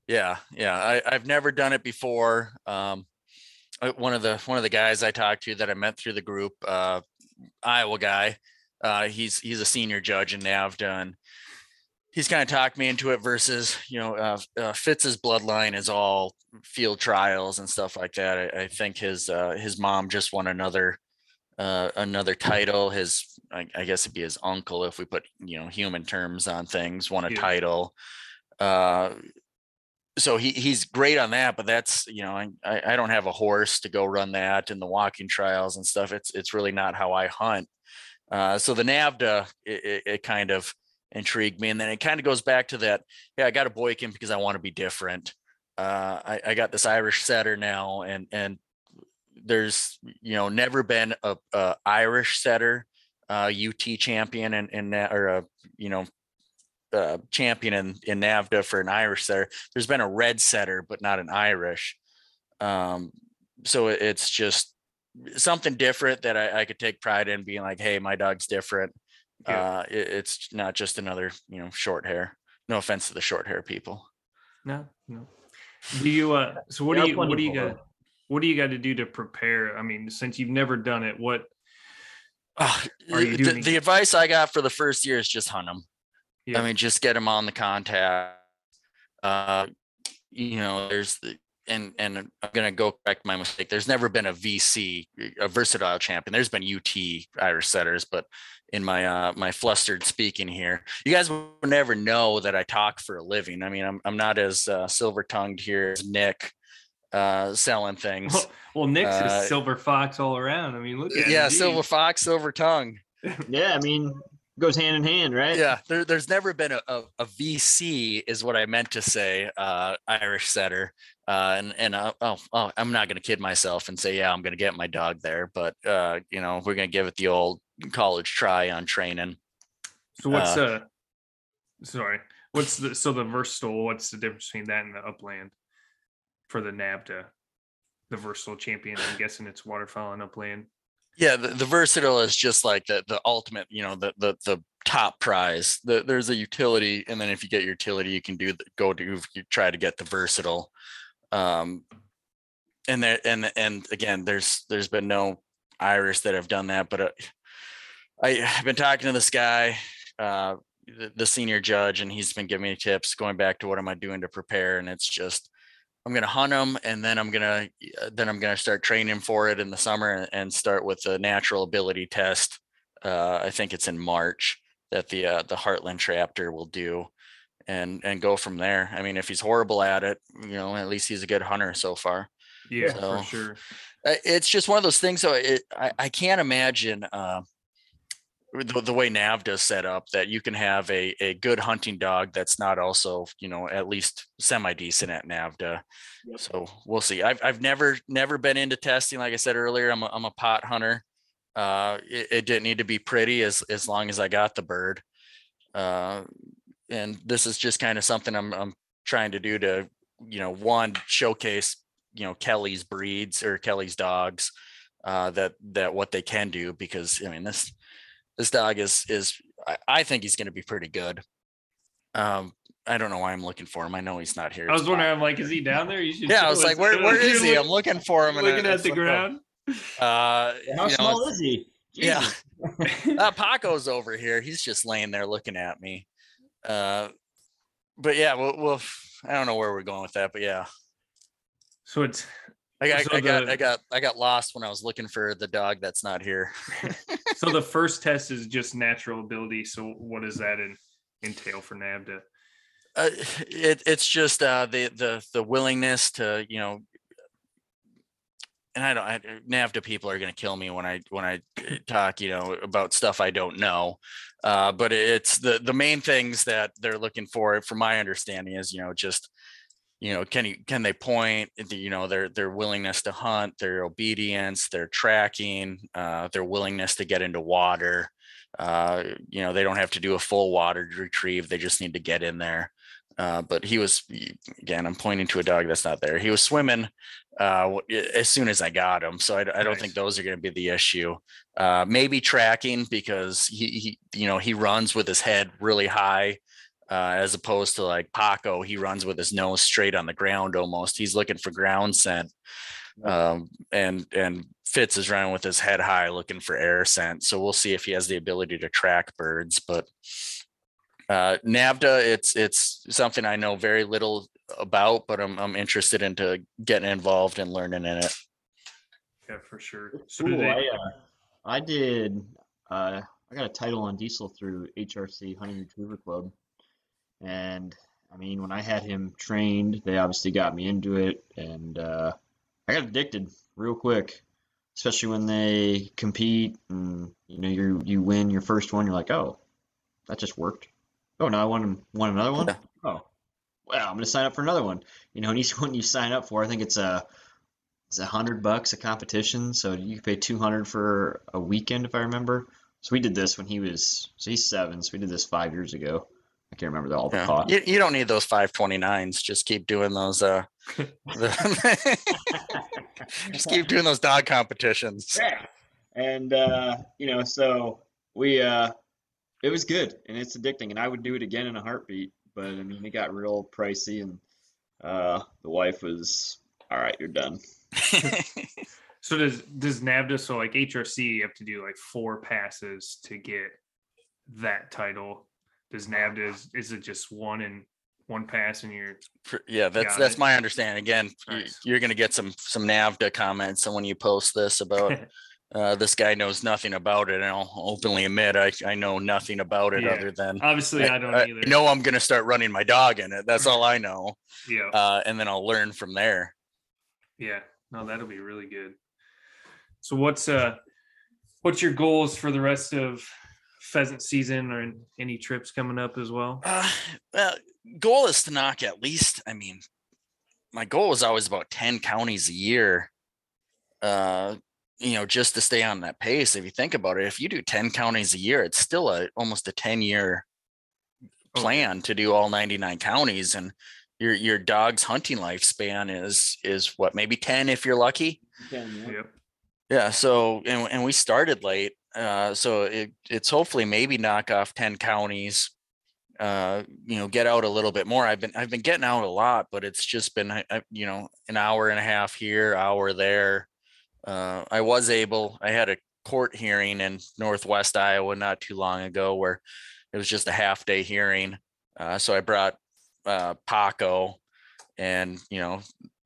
E: Yeah, yeah. I, I've never done it before. Um, uh, one of the one of the guys I talked to that I met through the group, uh, Iowa guy, uh, he's he's a senior judge in NAVHDA, and he's kind of talked me into it. Versus, you know, uh, uh, Fitz's bloodline is all field trials and stuff like that. I, I think his uh, his mom just won another uh, another title. His I, I guess it'd be his uncle if we put you know human terms on things. Won a
B: Yeah.
E: title. Uh, so he he's great on that, but that's you know I I don't have a horse to go run that and the walking trials and stuff. It's it's really not how I hunt. Uh, so the NAVHDA it, it, it kind of intrigued me, and then it kind of goes back to that. Yeah, I got a Boykin because I want to be different. Uh, I, I got this Irish setter now, and and there's you know never been a, a Irish setter uh, UT champion and and or a you know champion in, in NAVHDA for an Irish setter. There's been a red setter, but not an Irish. Um, so it's just something different that I, I could take pride in being like, hey, my dog's different.
B: Yeah.
E: Uh, it- it's not just another, you know, short hair. No offense to the short hair people.
B: No, no. Do you uh so what
D: There
B: do you what do you got what do you got to do to prepare? I mean, since you've never done it, what
E: Uh,
B: Are you
E: the, the advice I got for the first year is just hunt them.
B: Yeah.
E: I mean, just get them on the contact. Uh, you know, there's the and and I'm gonna go correct my mistake. There's never been a VC, a versatile champion. There's been UT Irish setters, but in my uh my flustered speaking here, you guys will never know that I talk for a living. I mean, I'm I'm not as uh, silver tongued here as Nick, uh, selling things.
B: well, well Nick's
E: Uh,
B: a silver fox all around. I mean, look at
E: yeah,
B: him,
E: silver fox, silver tongue.
D: Yeah, I mean, goes hand in hand, right?
E: yeah there, there's never been a, a, a vc is what i meant to say uh irish setter uh and and uh, oh, oh i'm not going to kid myself and say yeah i'm going to get my dog there but uh you know we're going to give it the old college try on training
B: So what's uh, sorry, what's the so the versatile? What's the difference between that and the upland for the NAVHDA? The versatile champion. I'm guessing it's waterfowl and upland.
E: yeah the, the versatile is just like the the ultimate you know the the, the top prize the, there's a utility and then if you get your utility you can do the, go to you try to get the versatile um and there and and again there's there's been no irish that have done that but uh, i have been talking to this guy uh the, the senior judge and he's been giving me tips going back to what am i doing to prepare and it's just i'm going to hunt him and then i'm going to then i'm going to start training for it in the summer and, and start with the natural ability test uh i think it's in march that the uh, the heartland chapter will do and and go from there i mean if he's horrible at it you know at least he's a good hunter so far
B: Yeah,
E: So-
B: for sure.
E: uh, it's just one of those things. So it, I, I can't imagine uh, the, the way NAVHDA set up that you can have a, a good hunting dog that's not also, you know, at least semi decent at NAVHDA.
D: Yep.
E: So we'll see. I've, I've never, never been into testing. Like I said earlier, I'm a, I'm a pot hunter. Uh, it, it didn't need to be pretty as, as long as I got the bird. Uh, and this is just kind of something I'm, I'm trying to do to, you know, one showcase you know Kelly's breeds or Kelly's dogs uh that that what they can do because I mean this this dog is is I, I think he's going to be pretty good. Um I don't know why I'm looking for him. I know he's not here.
B: I was wondering. I'm like, is he down there? You should.
E: Yeah, I was like, where where is he?
B: Look-
E: I'm looking for him. and
B: looking
E: I
B: at the
E: flipped up.
B: ground.
E: Uh,
D: How
E: you know,
D: small is he?
E: Yeah.
D: Jesus.
E: uh, Paco's over here. He's just laying there looking at me. Uh, but yeah, we'll, we'll. I don't know where we're going with that, but yeah,
B: So it's
E: I got,
B: So
E: I got,
B: the-
E: I got, I got lost when I was looking for the dog that's not here.
B: so the first test is just natural ability. So what does that in, entail for NAVHDA?
E: Uh, it, it's just uh, the the the willingness to you know, and I don't. I, NAVHDA people are going to kill me when I when I uh, talk you know about stuff I don't know. Uh, but it's the the main things that they're looking for, from my understanding, is you know just you know can you can they point you know their their willingness to hunt their obedience their tracking uh, their willingness to get into water? Uh, you know they don't have to do a full water retrieve they just need to get in there. Uh, but he was again i'm pointing to a dog that's not there. He was swimming uh, as soon as i got him so i, I don't think those are going to be the issue. Uh, maybe tracking because he, he you know he runs with his head really high uh, as opposed to like Paco, he runs with his nose straight on the ground almost. He's looking for ground scent. Um, and and Fitz is running with his head high looking for air scent. So we'll see if he has the ability to track birds. But uh, NAVHDA, it's it's something I know very little about, but I'm I'm interested into getting involved and learning in it.
B: Yeah, for sure. So do
D: Cool.
B: they,
D: I, uh, I did. Uh, I got a title on Diesel through HRC Hunting Retriever Club, and I mean, when I had him trained, they obviously got me into it, and uh, I got addicted real quick. Especially when they compete, and you know, you you win your first one, you're like, oh, that just worked. Oh, now I want want another one. Oh, well, I'm gonna sign up for another one. You know, and each one you sign up for, I think it's a it's a hundred bucks a competition, so you pay two hundred for a weekend if I remember. So we did this when he was so he's seven, so we did this five years ago. I can't remember all the
E: Yeah.
D: costs.
E: You, you don't need those 529s. Just keep doing those. Uh, the- just keep doing those dog competitions.
D: Yeah. And uh, you know, so we uh it was good and it's addicting and I would do it again in a heartbeat, but I mean it got real pricey and uh the wife was all right, you're done.
B: so does does NAVHDA so like HRC you have to do like four passes to get that title. Does NAVHDA is, is it just one and one pass and you're
E: yeah, that's that's
B: it.
E: my understanding. Again, you-
B: Nice.
E: you're gonna get some some NAVHDA comments, and when you post this about uh, this guy knows nothing about it, and I'll openly admit I I know nothing about it
B: Yeah.
E: other than
B: obviously I, don't either.
E: know I'm gonna start running my dog in it. That's all I know,
B: Yeah.
E: uh, and then I'll learn from there.
B: Yeah, no, that'll be really good. So what's uh what's your goals for the rest of pheasant season or any trips coming up as well?
E: Uh, well, goal is to knock at least. I mean, my goal is always about ten counties a year. Uh, you know, just to stay on that pace. If you think about it, if you do ten counties a year, it's still a almost a ten year
B: Oh,
E: plan to do all 99 counties and your your dog's hunting lifespan is is what maybe 10 if you're lucky
B: Yep.
E: yeah so and, and we started late uh so it, it's hopefully maybe knock off 10 counties uh you know get out a little bit more. I've been i've been getting out a lot but it's just been you know an hour and a half here hour there. Uh i was able i had a court hearing in northwest iowa not too long ago where it was just a half day hearing. Uh so i brought uh paco and you know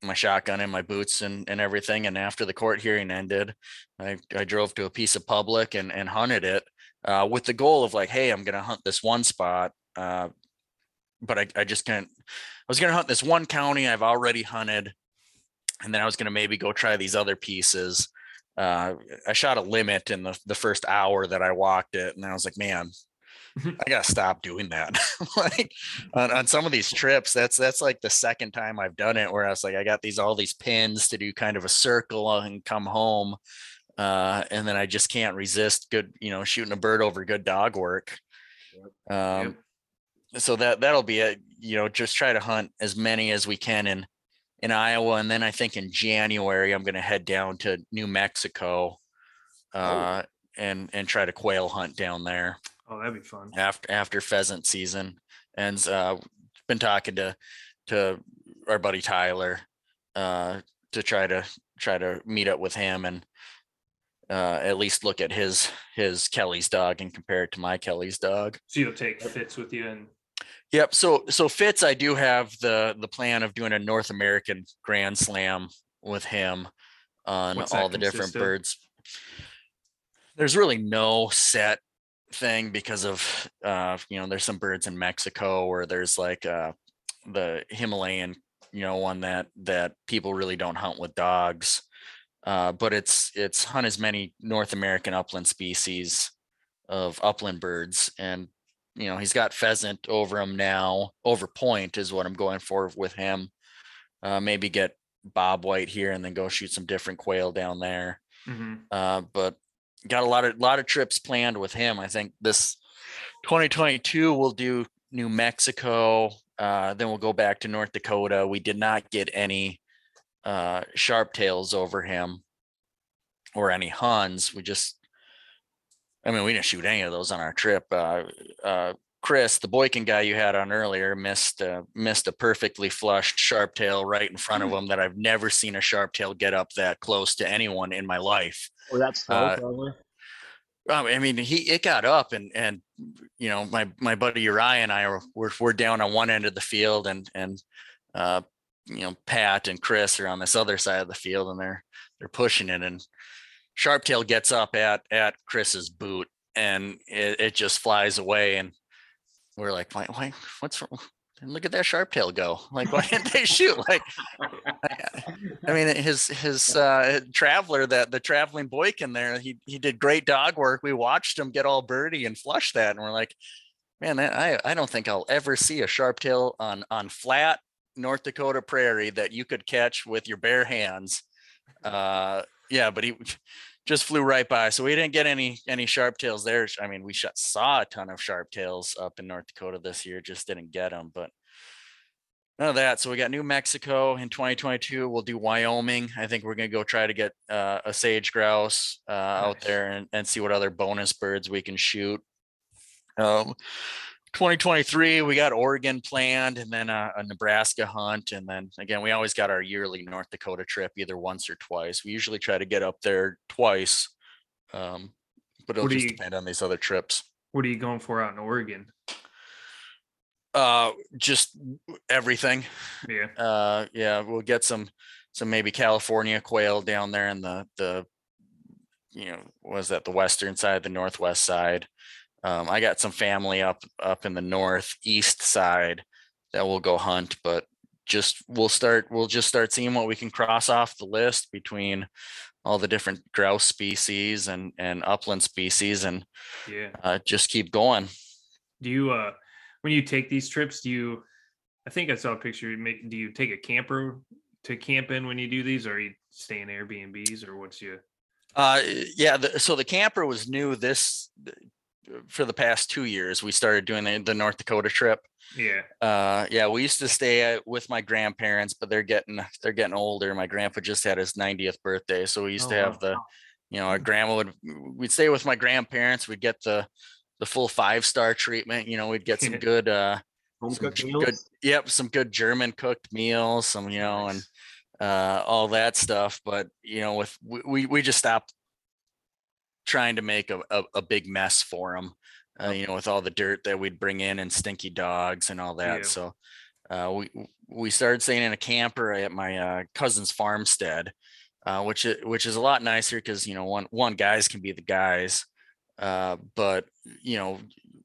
E: my shotgun and my boots and, and everything. And after the court hearing ended, I, I drove to a piece of public and, and hunted it uh, with the goal of like, hey, I'm going to hunt this one spot. Uh, but I, I just can't, I was going to hunt this one county I've already hunted. And then I was going to maybe go try these other pieces. Uh, I shot a limit in the, the first hour that I walked it. And I was like, man, I gotta stop doing that. like on, on some of these trips, that's that's like the second time I've done it where I was like, I got these all these pins to do kind of a circle and come home. Uh, and then I just can't resist good, you know, shooting a bird over good dog work. Um, so that that'll be it. You know, just try to hunt as many as we can in in Iowa, and then I think in January I'm going to head down to New Mexico, uh, and and try to quail hunt down there
B: Oh, that'd be fun.
E: after after pheasant season and uh been talking to to our buddy Tyler uh to try to try to meet up with him and uh at least look at his his Kelly's dog and compare it to my Kelly's dog.
B: So you'll take Fitz with you and
E: Yep. So so Fitz, I do have the the plan of doing a North American Grand Slam with him on
B: What's
E: all the different
B: of?
E: birds. There's really no set thing because of uh you know there's some birds in Mexico or there's like uh the Himalayan you know one that that people really don't hunt with dogs. Uh, but it's it's hunt as many North American upland species of upland birds and you know, he's got pheasant over him now. Over point is what I'm going for with him. Uh, maybe get Bob White here and then go shoot some different quail down there.
B: Mhm.
E: Uh, but got a lot of lot of trips planned with him. I think this 2022 we'll do New Mexico. Uh, then we'll go back to North Dakota. We did not get any uh, sharp tails over him or any Huns. We just I mean, we didn't shoot any of those on our trip. Uh, uh, Chris, the Boykin guy you had on earlier, missed uh, missed a perfectly flushed sharp tail right in front of him that I've never seen a sharp tail get up that close to anyone in my life.
D: Oh, that's
E: Uh,
D: probably.
E: Um, I mean, he it got up and and you know my my buddy Uriah and I were we're, we're down on one end of the field and and uh, you know Pat and Chris are on this other side of the field and they're they're pushing it and Sharptail gets up at at Chris's boot and it, it just flies away and we're like why why what's wrong? And look at that sharp tail go! Like, why didn't they shoot? Like, I mean, his his uh, traveler, that the traveling Boykin there, he he did great dog work. We watched him get all birdie and flush that, and we're like, man, I I don't think I'll ever see a sharp tail on on flat North Dakota prairie that you could catch with your bare hands. Uh, yeah, but he just flew right by. So we didn't get any any sharp tails there. I mean, we shot, saw a ton of sharp tails up in North Dakota this year, just didn't get them. But none of that. So we got New Mexico in 2022. We'll do Wyoming. I think we're gonna go try to get uh, a sage grouse uh, out there and, and see what other bonus birds we can shoot. Um, 2023 we got oregon planned and then a, a nebraska hunt. And then again we always got our yearly north dakota trip either once or twice. We usually try to get up there twice um, but it'll
B: What
E: just
B: you-
E: depend on these other trips.
B: What are you going for out in Oregon?
E: uh just everything.
B: Yeah.
E: uh yeah we'll get some some maybe california quail down there in the the you know was that the western side the northwest side um i got some family up up in the northeast side that will go hunt but just we'll start we'll just start seeing what we can cross off the list between all the different grouse species and and upland species and
B: Yeah.
E: uh, just keep going
B: Do you uh when you take these trips, do you I think I saw a picture you make do you take a camper to camp in when you do these or you stay in Airbnbs or what's you
E: Uh, yeah. The, so the camper was new this for the past two years. We started doing the, the North Dakota trip.
B: yeah.
E: Uh, yeah, we used to stay with my grandparents, but they're getting they're getting older. My grandpa just had his 90th birthday, so we used
B: Oh,
E: to have
B: wow.
E: the, you know, our grandma would we'd stay with my grandparents. We'd get the the full five star treatment. You know, we'd get some good uh
D: Home
E: some
D: cooked meals.
E: good yep some good german cooked meals some you know and uh all that stuff but you know with we, we just stopped trying to make a, a, a big mess for them uh, you know with all the dirt that we'd bring in and stinky dogs and all that
B: Yeah.
E: so uh we we started staying in a camper at my uh cousin's farmstead uh which is which is a lot nicer because you know one one guys can be the guys uh but you know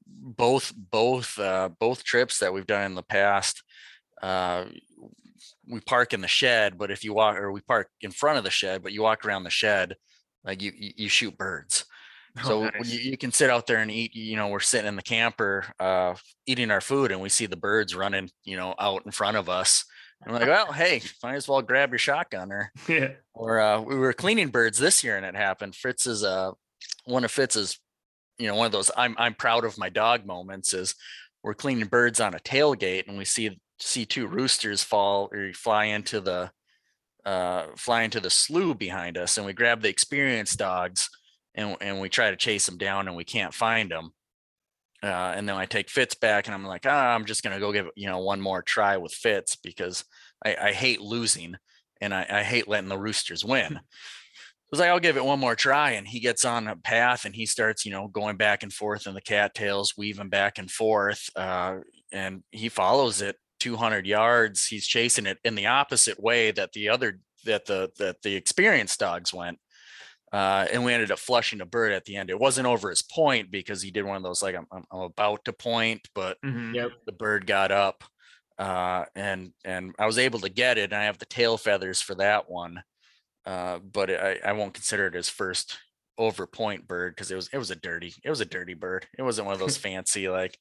E: both both uh both trips that we've done in the past uh we park in the shed but if you walk or we park in front of the shed but you walk around the shed like you you, you shoot birds so
B: Oh,
E: when
B: nice.
E: you, you can sit out there and eat you know we're sitting in the camper uh eating our food and we see the birds running you know out in front of us and we're like well hey might as well grab your shotgun or
B: yeah.
E: or uh, we were cleaning birds this year and it happened. Fritz is uh, one of Fritz's, you know, one of those I'm I'm proud of my dog moments is we're cleaning birds on a tailgate and we see see two roosters fall or fly into the uh fly into the slough behind us and we grab the experienced dogs and and we try to chase them down and we can't find them. Uh, and then I take Fitz back and I'm like, ah, I'm just gonna go give you know one more try with Fitz because I, I hate losing and I, I hate letting the Roosters win. I was like, I'll give it one more try. And he gets on a path and he starts, you know, going back and forth in the cattails, weaving back and forth. Uh, and he follows it 200 yards. He's chasing it in the opposite way that the other, that the, that the experienced dogs went. Uh, and we ended up flushing a bird at the end. It wasn't over his point because he did one of those, like, I'm, I'm, I'm about to point, but
B: Mhm.
D: Yep.
E: the bird got up uh, and and I was able to get it. And I have the tail feathers for that one, uh, but I, I won't consider it his first over point bird because it was it was a dirty it was a dirty bird. It wasn't one of those fancy like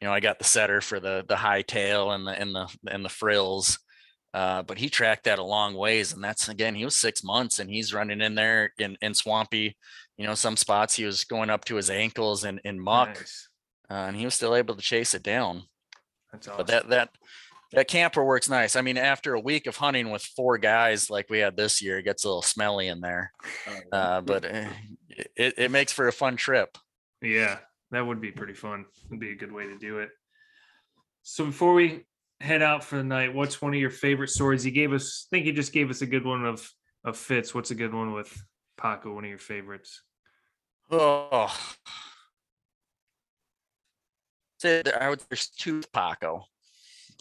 E: you know I got the setter for the the high tail and the and the and the frills. Uh, but he tracked that a long ways, and that's again he was six months, and he's running in there in in swampy, you know, some spots he was going up to his ankles in in muck,
B: Nice.
E: uh, and he was still able to chase it down
B: That's awesome.
E: but that that that camper works nice. I mean, after a week of hunting with four guys like we had this year, it gets a little smelly in there. Uh, but eh, it, it makes for a fun trip.
B: yeah. That would be pretty fun. Would be a good way to do it. So before we head out for the night, what's one of your favorite stories? You gave us. I think you just gave us a good one of of Fitz. What's a good one with Paco? One of your favorites?
E: Oh. I would there's two Paco.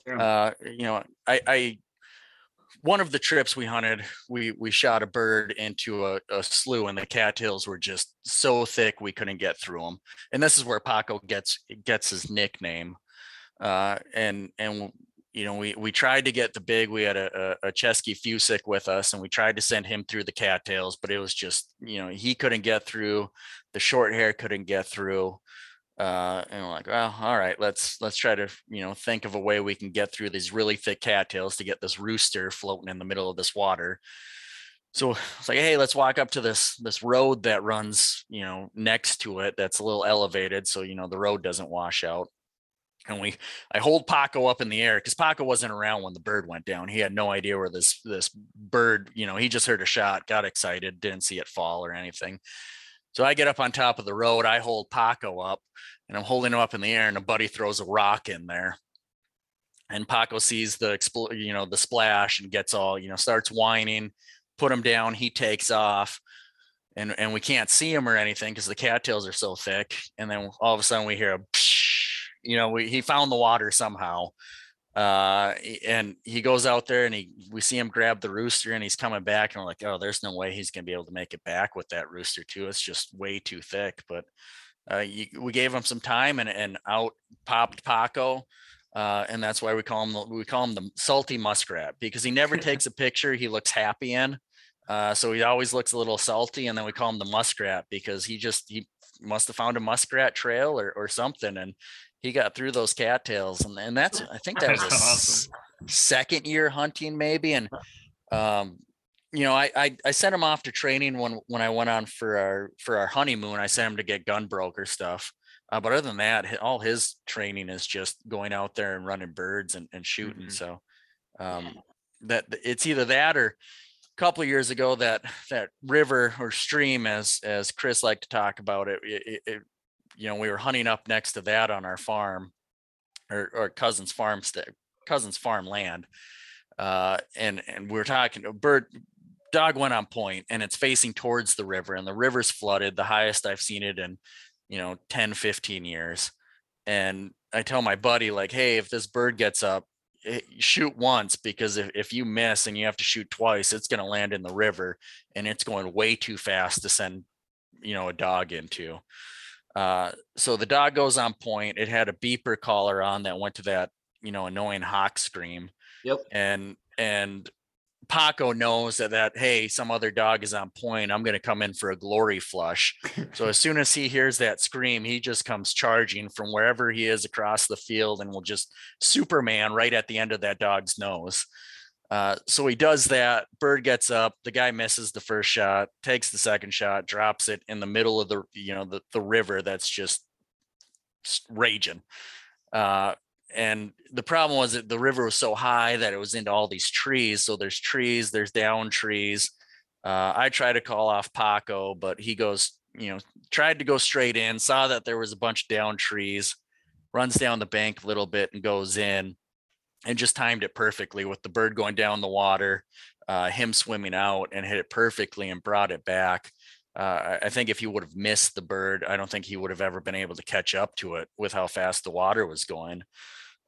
B: Yeah.
E: Uh, you know, I, I one of the trips we hunted, we we shot a bird into a, a slough, and the cattails were just so thick we couldn't get through them. And this is where Paco gets gets his nickname. Uh, and and you know, we we tried to get the big. We had a a, a Chesky Fusick with us, and we tried to send him through the cattails, but it was just you know he couldn't get through. The short hair couldn't get through uh and like well all right let's let's try to you know think of a way we can get through these really thick cattails to get this rooster floating in the middle of this water. So it's like hey let's walk up to this this road that runs you know next to it that's a little elevated so you know the road doesn't wash out. And we i hold paco up in the air because paco wasn't around when the bird went down. He had no idea where this this bird you know he just heard a shot got excited didn't see it fall or anything so I get up on top of the road. I hold Paco up and I'm holding him up in the air and a buddy throws a rock in there. And Paco sees the expl- you know, the splash and gets all, you know, starts whining, put him down. He takes off and, and we can't see him or anything because the cattails are so thick. And then all of a sudden we hear a, you know, we, he found the water somehow. Uh, and he goes out there and he, we see him grab the rooster and he's coming back and we're like, oh, there's no way he's gonna be able to make it back with that rooster too. It's just way too thick. But uh, you, we gave him some time and, and out popped Paco. Uh, and that's why we call him the- we call him the salty muskrat because he never takes a picture he looks happy in. Uh, so he always looks a little salty, and then we call him the muskrat because he just he must have found a muskrat trail or or something, and he got through those cattails, and and that's I think that was a
B: awesome.
E: second year hunting maybe, and um, you know I, I I sent him off to training when when I went on for our for our honeymoon. I sent him to get gun broker stuff. Uh, but other than that, all his training is just going out there and running birds and, and shooting.
B: Mhm.
E: So um, that it's either that or a couple of years ago that that river or stream, as as Chris liked to talk about it, it- it you know we were hunting up next to that on our farm or, or cousin's farm cousin's farm land uh and and we were talking a bird dog went on point and it's facing towards the river and the river's flooded the highest i've seen it in you know 10 15 years. And i tell my buddy like hey if this bird gets up eh, shoot once because if, if you miss and you have to shoot twice it's going to land in the river and it's going way too fast to send you know a dog into uh, so the dog goes on point. It had a beeper collar on that went to that, you know, annoying hawk scream.
D: Yep.
E: And and Paco knows that that hey, some other dog is on point. I'm gonna come in for a glory flush. so as soon as he hears that scream, he just comes charging from wherever he is across the field and will just Superman right at the end of that dog's nose. Uh, so he does that. Bird gets up. The guy misses the first shot, takes the second shot, drops it in the middle of the you know the the river that's just raging. Uh, and the problem was that the river was so high that it was into all these trees. So there's trees, there's down trees. Uh, I try to call off Paco, but he goes, you know, tried to go straight in, saw that there was a bunch of down trees, runs down the bank a little bit and goes in and just timed it perfectly with the bird going down the water, uh, him swimming out and hit it perfectly and brought it back. Uh, I think if he would have missed the bird, I don't think he would have ever been able to catch up to it with how fast the water was going.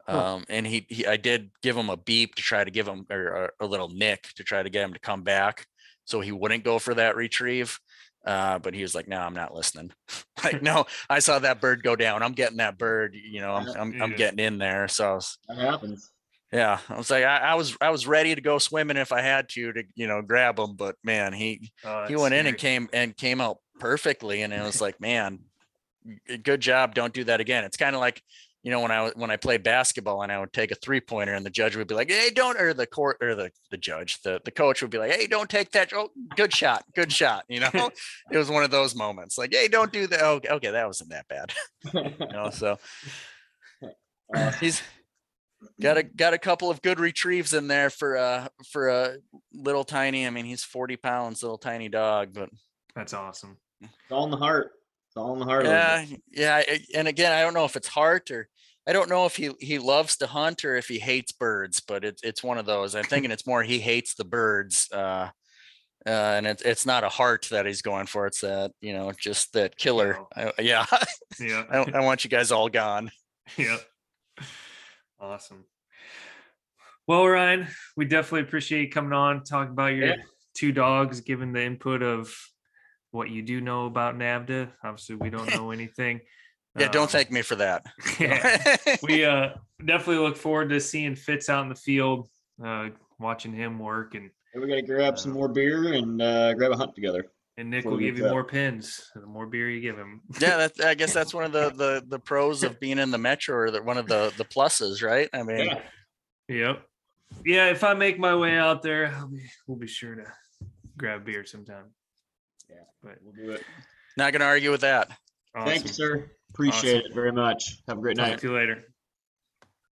E: Um, and he, he, I did give him a beep to try to give him or a, a little nick to try to get him to come back, so he wouldn't go for that retrieve. Uh, but he was like, "No, I'm not listening." like, no, I saw that bird go down. I'm getting that bird. You know, I'm, I'm, I'm getting in there. So was,
D: That happens.
E: Yeah, I was like, I, I was, I was ready to go swimming if I had to, to, you know, grab him. But man, he,
B: Oh,
E: he went in and came and came out perfectly. And it was like, man, good job. Don't do that again. It's kind of like, you know, when i when I played basketball and I would take a three pointer and the judge would be like, Hey, don't, or the court or the, the judge, the, the coach would be like, Hey, don't take that. Oh, good shot. Good shot. You know, it was one of those moments like, Hey, don't do that. Oh, okay. That wasn't that bad. You know, so
D: Awesome.
E: he's got a got a couple of good retrieves in there for uh for a little tiny i mean he's 40 pounds little tiny dog but
B: That's awesome.
D: It's all in the heart. It's all in the heart
E: Yeah, yeah, and again, I don't know if it's heart or I don't know if he he loves to hunt or if he hates birds, but it's it's one of those. I'm thinking it's more he hates the birds. Uh, uh, and it's it's not a heart that he's going for. It's that you know just that killer. I, yeah,
B: Yeah.
E: I, I want you guys all gone.
B: yeah. Awesome. Well, Ryan, we definitely appreciate you coming on, talking about your
D: Yeah.
B: two dogs, giving the input of what you do know about NAVHDA. Obviously, we don't know anything.
E: Yeah, don't
B: Um,
E: thank me for that.
B: yeah. we uh definitely look forward to seeing Fitz out in the field, uh, watching him work, and
D: we're gonna grab some more beer and uh, grab a hunt together.
B: And Nick will give you
D: to-
B: more pins. The more beer you give him.
E: yeah, that, I guess that's one of the the the pros of being in the metro, or the, one of the the pluses, right? I mean,
D: Yeah.
B: Yep. Yeah, if I make my way out there, I'll be, we'll be sure to grab beer sometime.
D: Yeah.
B: But
D: We'll do it.
E: not gonna argue with that.
B: awesome.
D: Thank you, sir. Appreciate
B: Awesome.
D: it very much. Have a great
B: Talk
D: night.
B: to you later.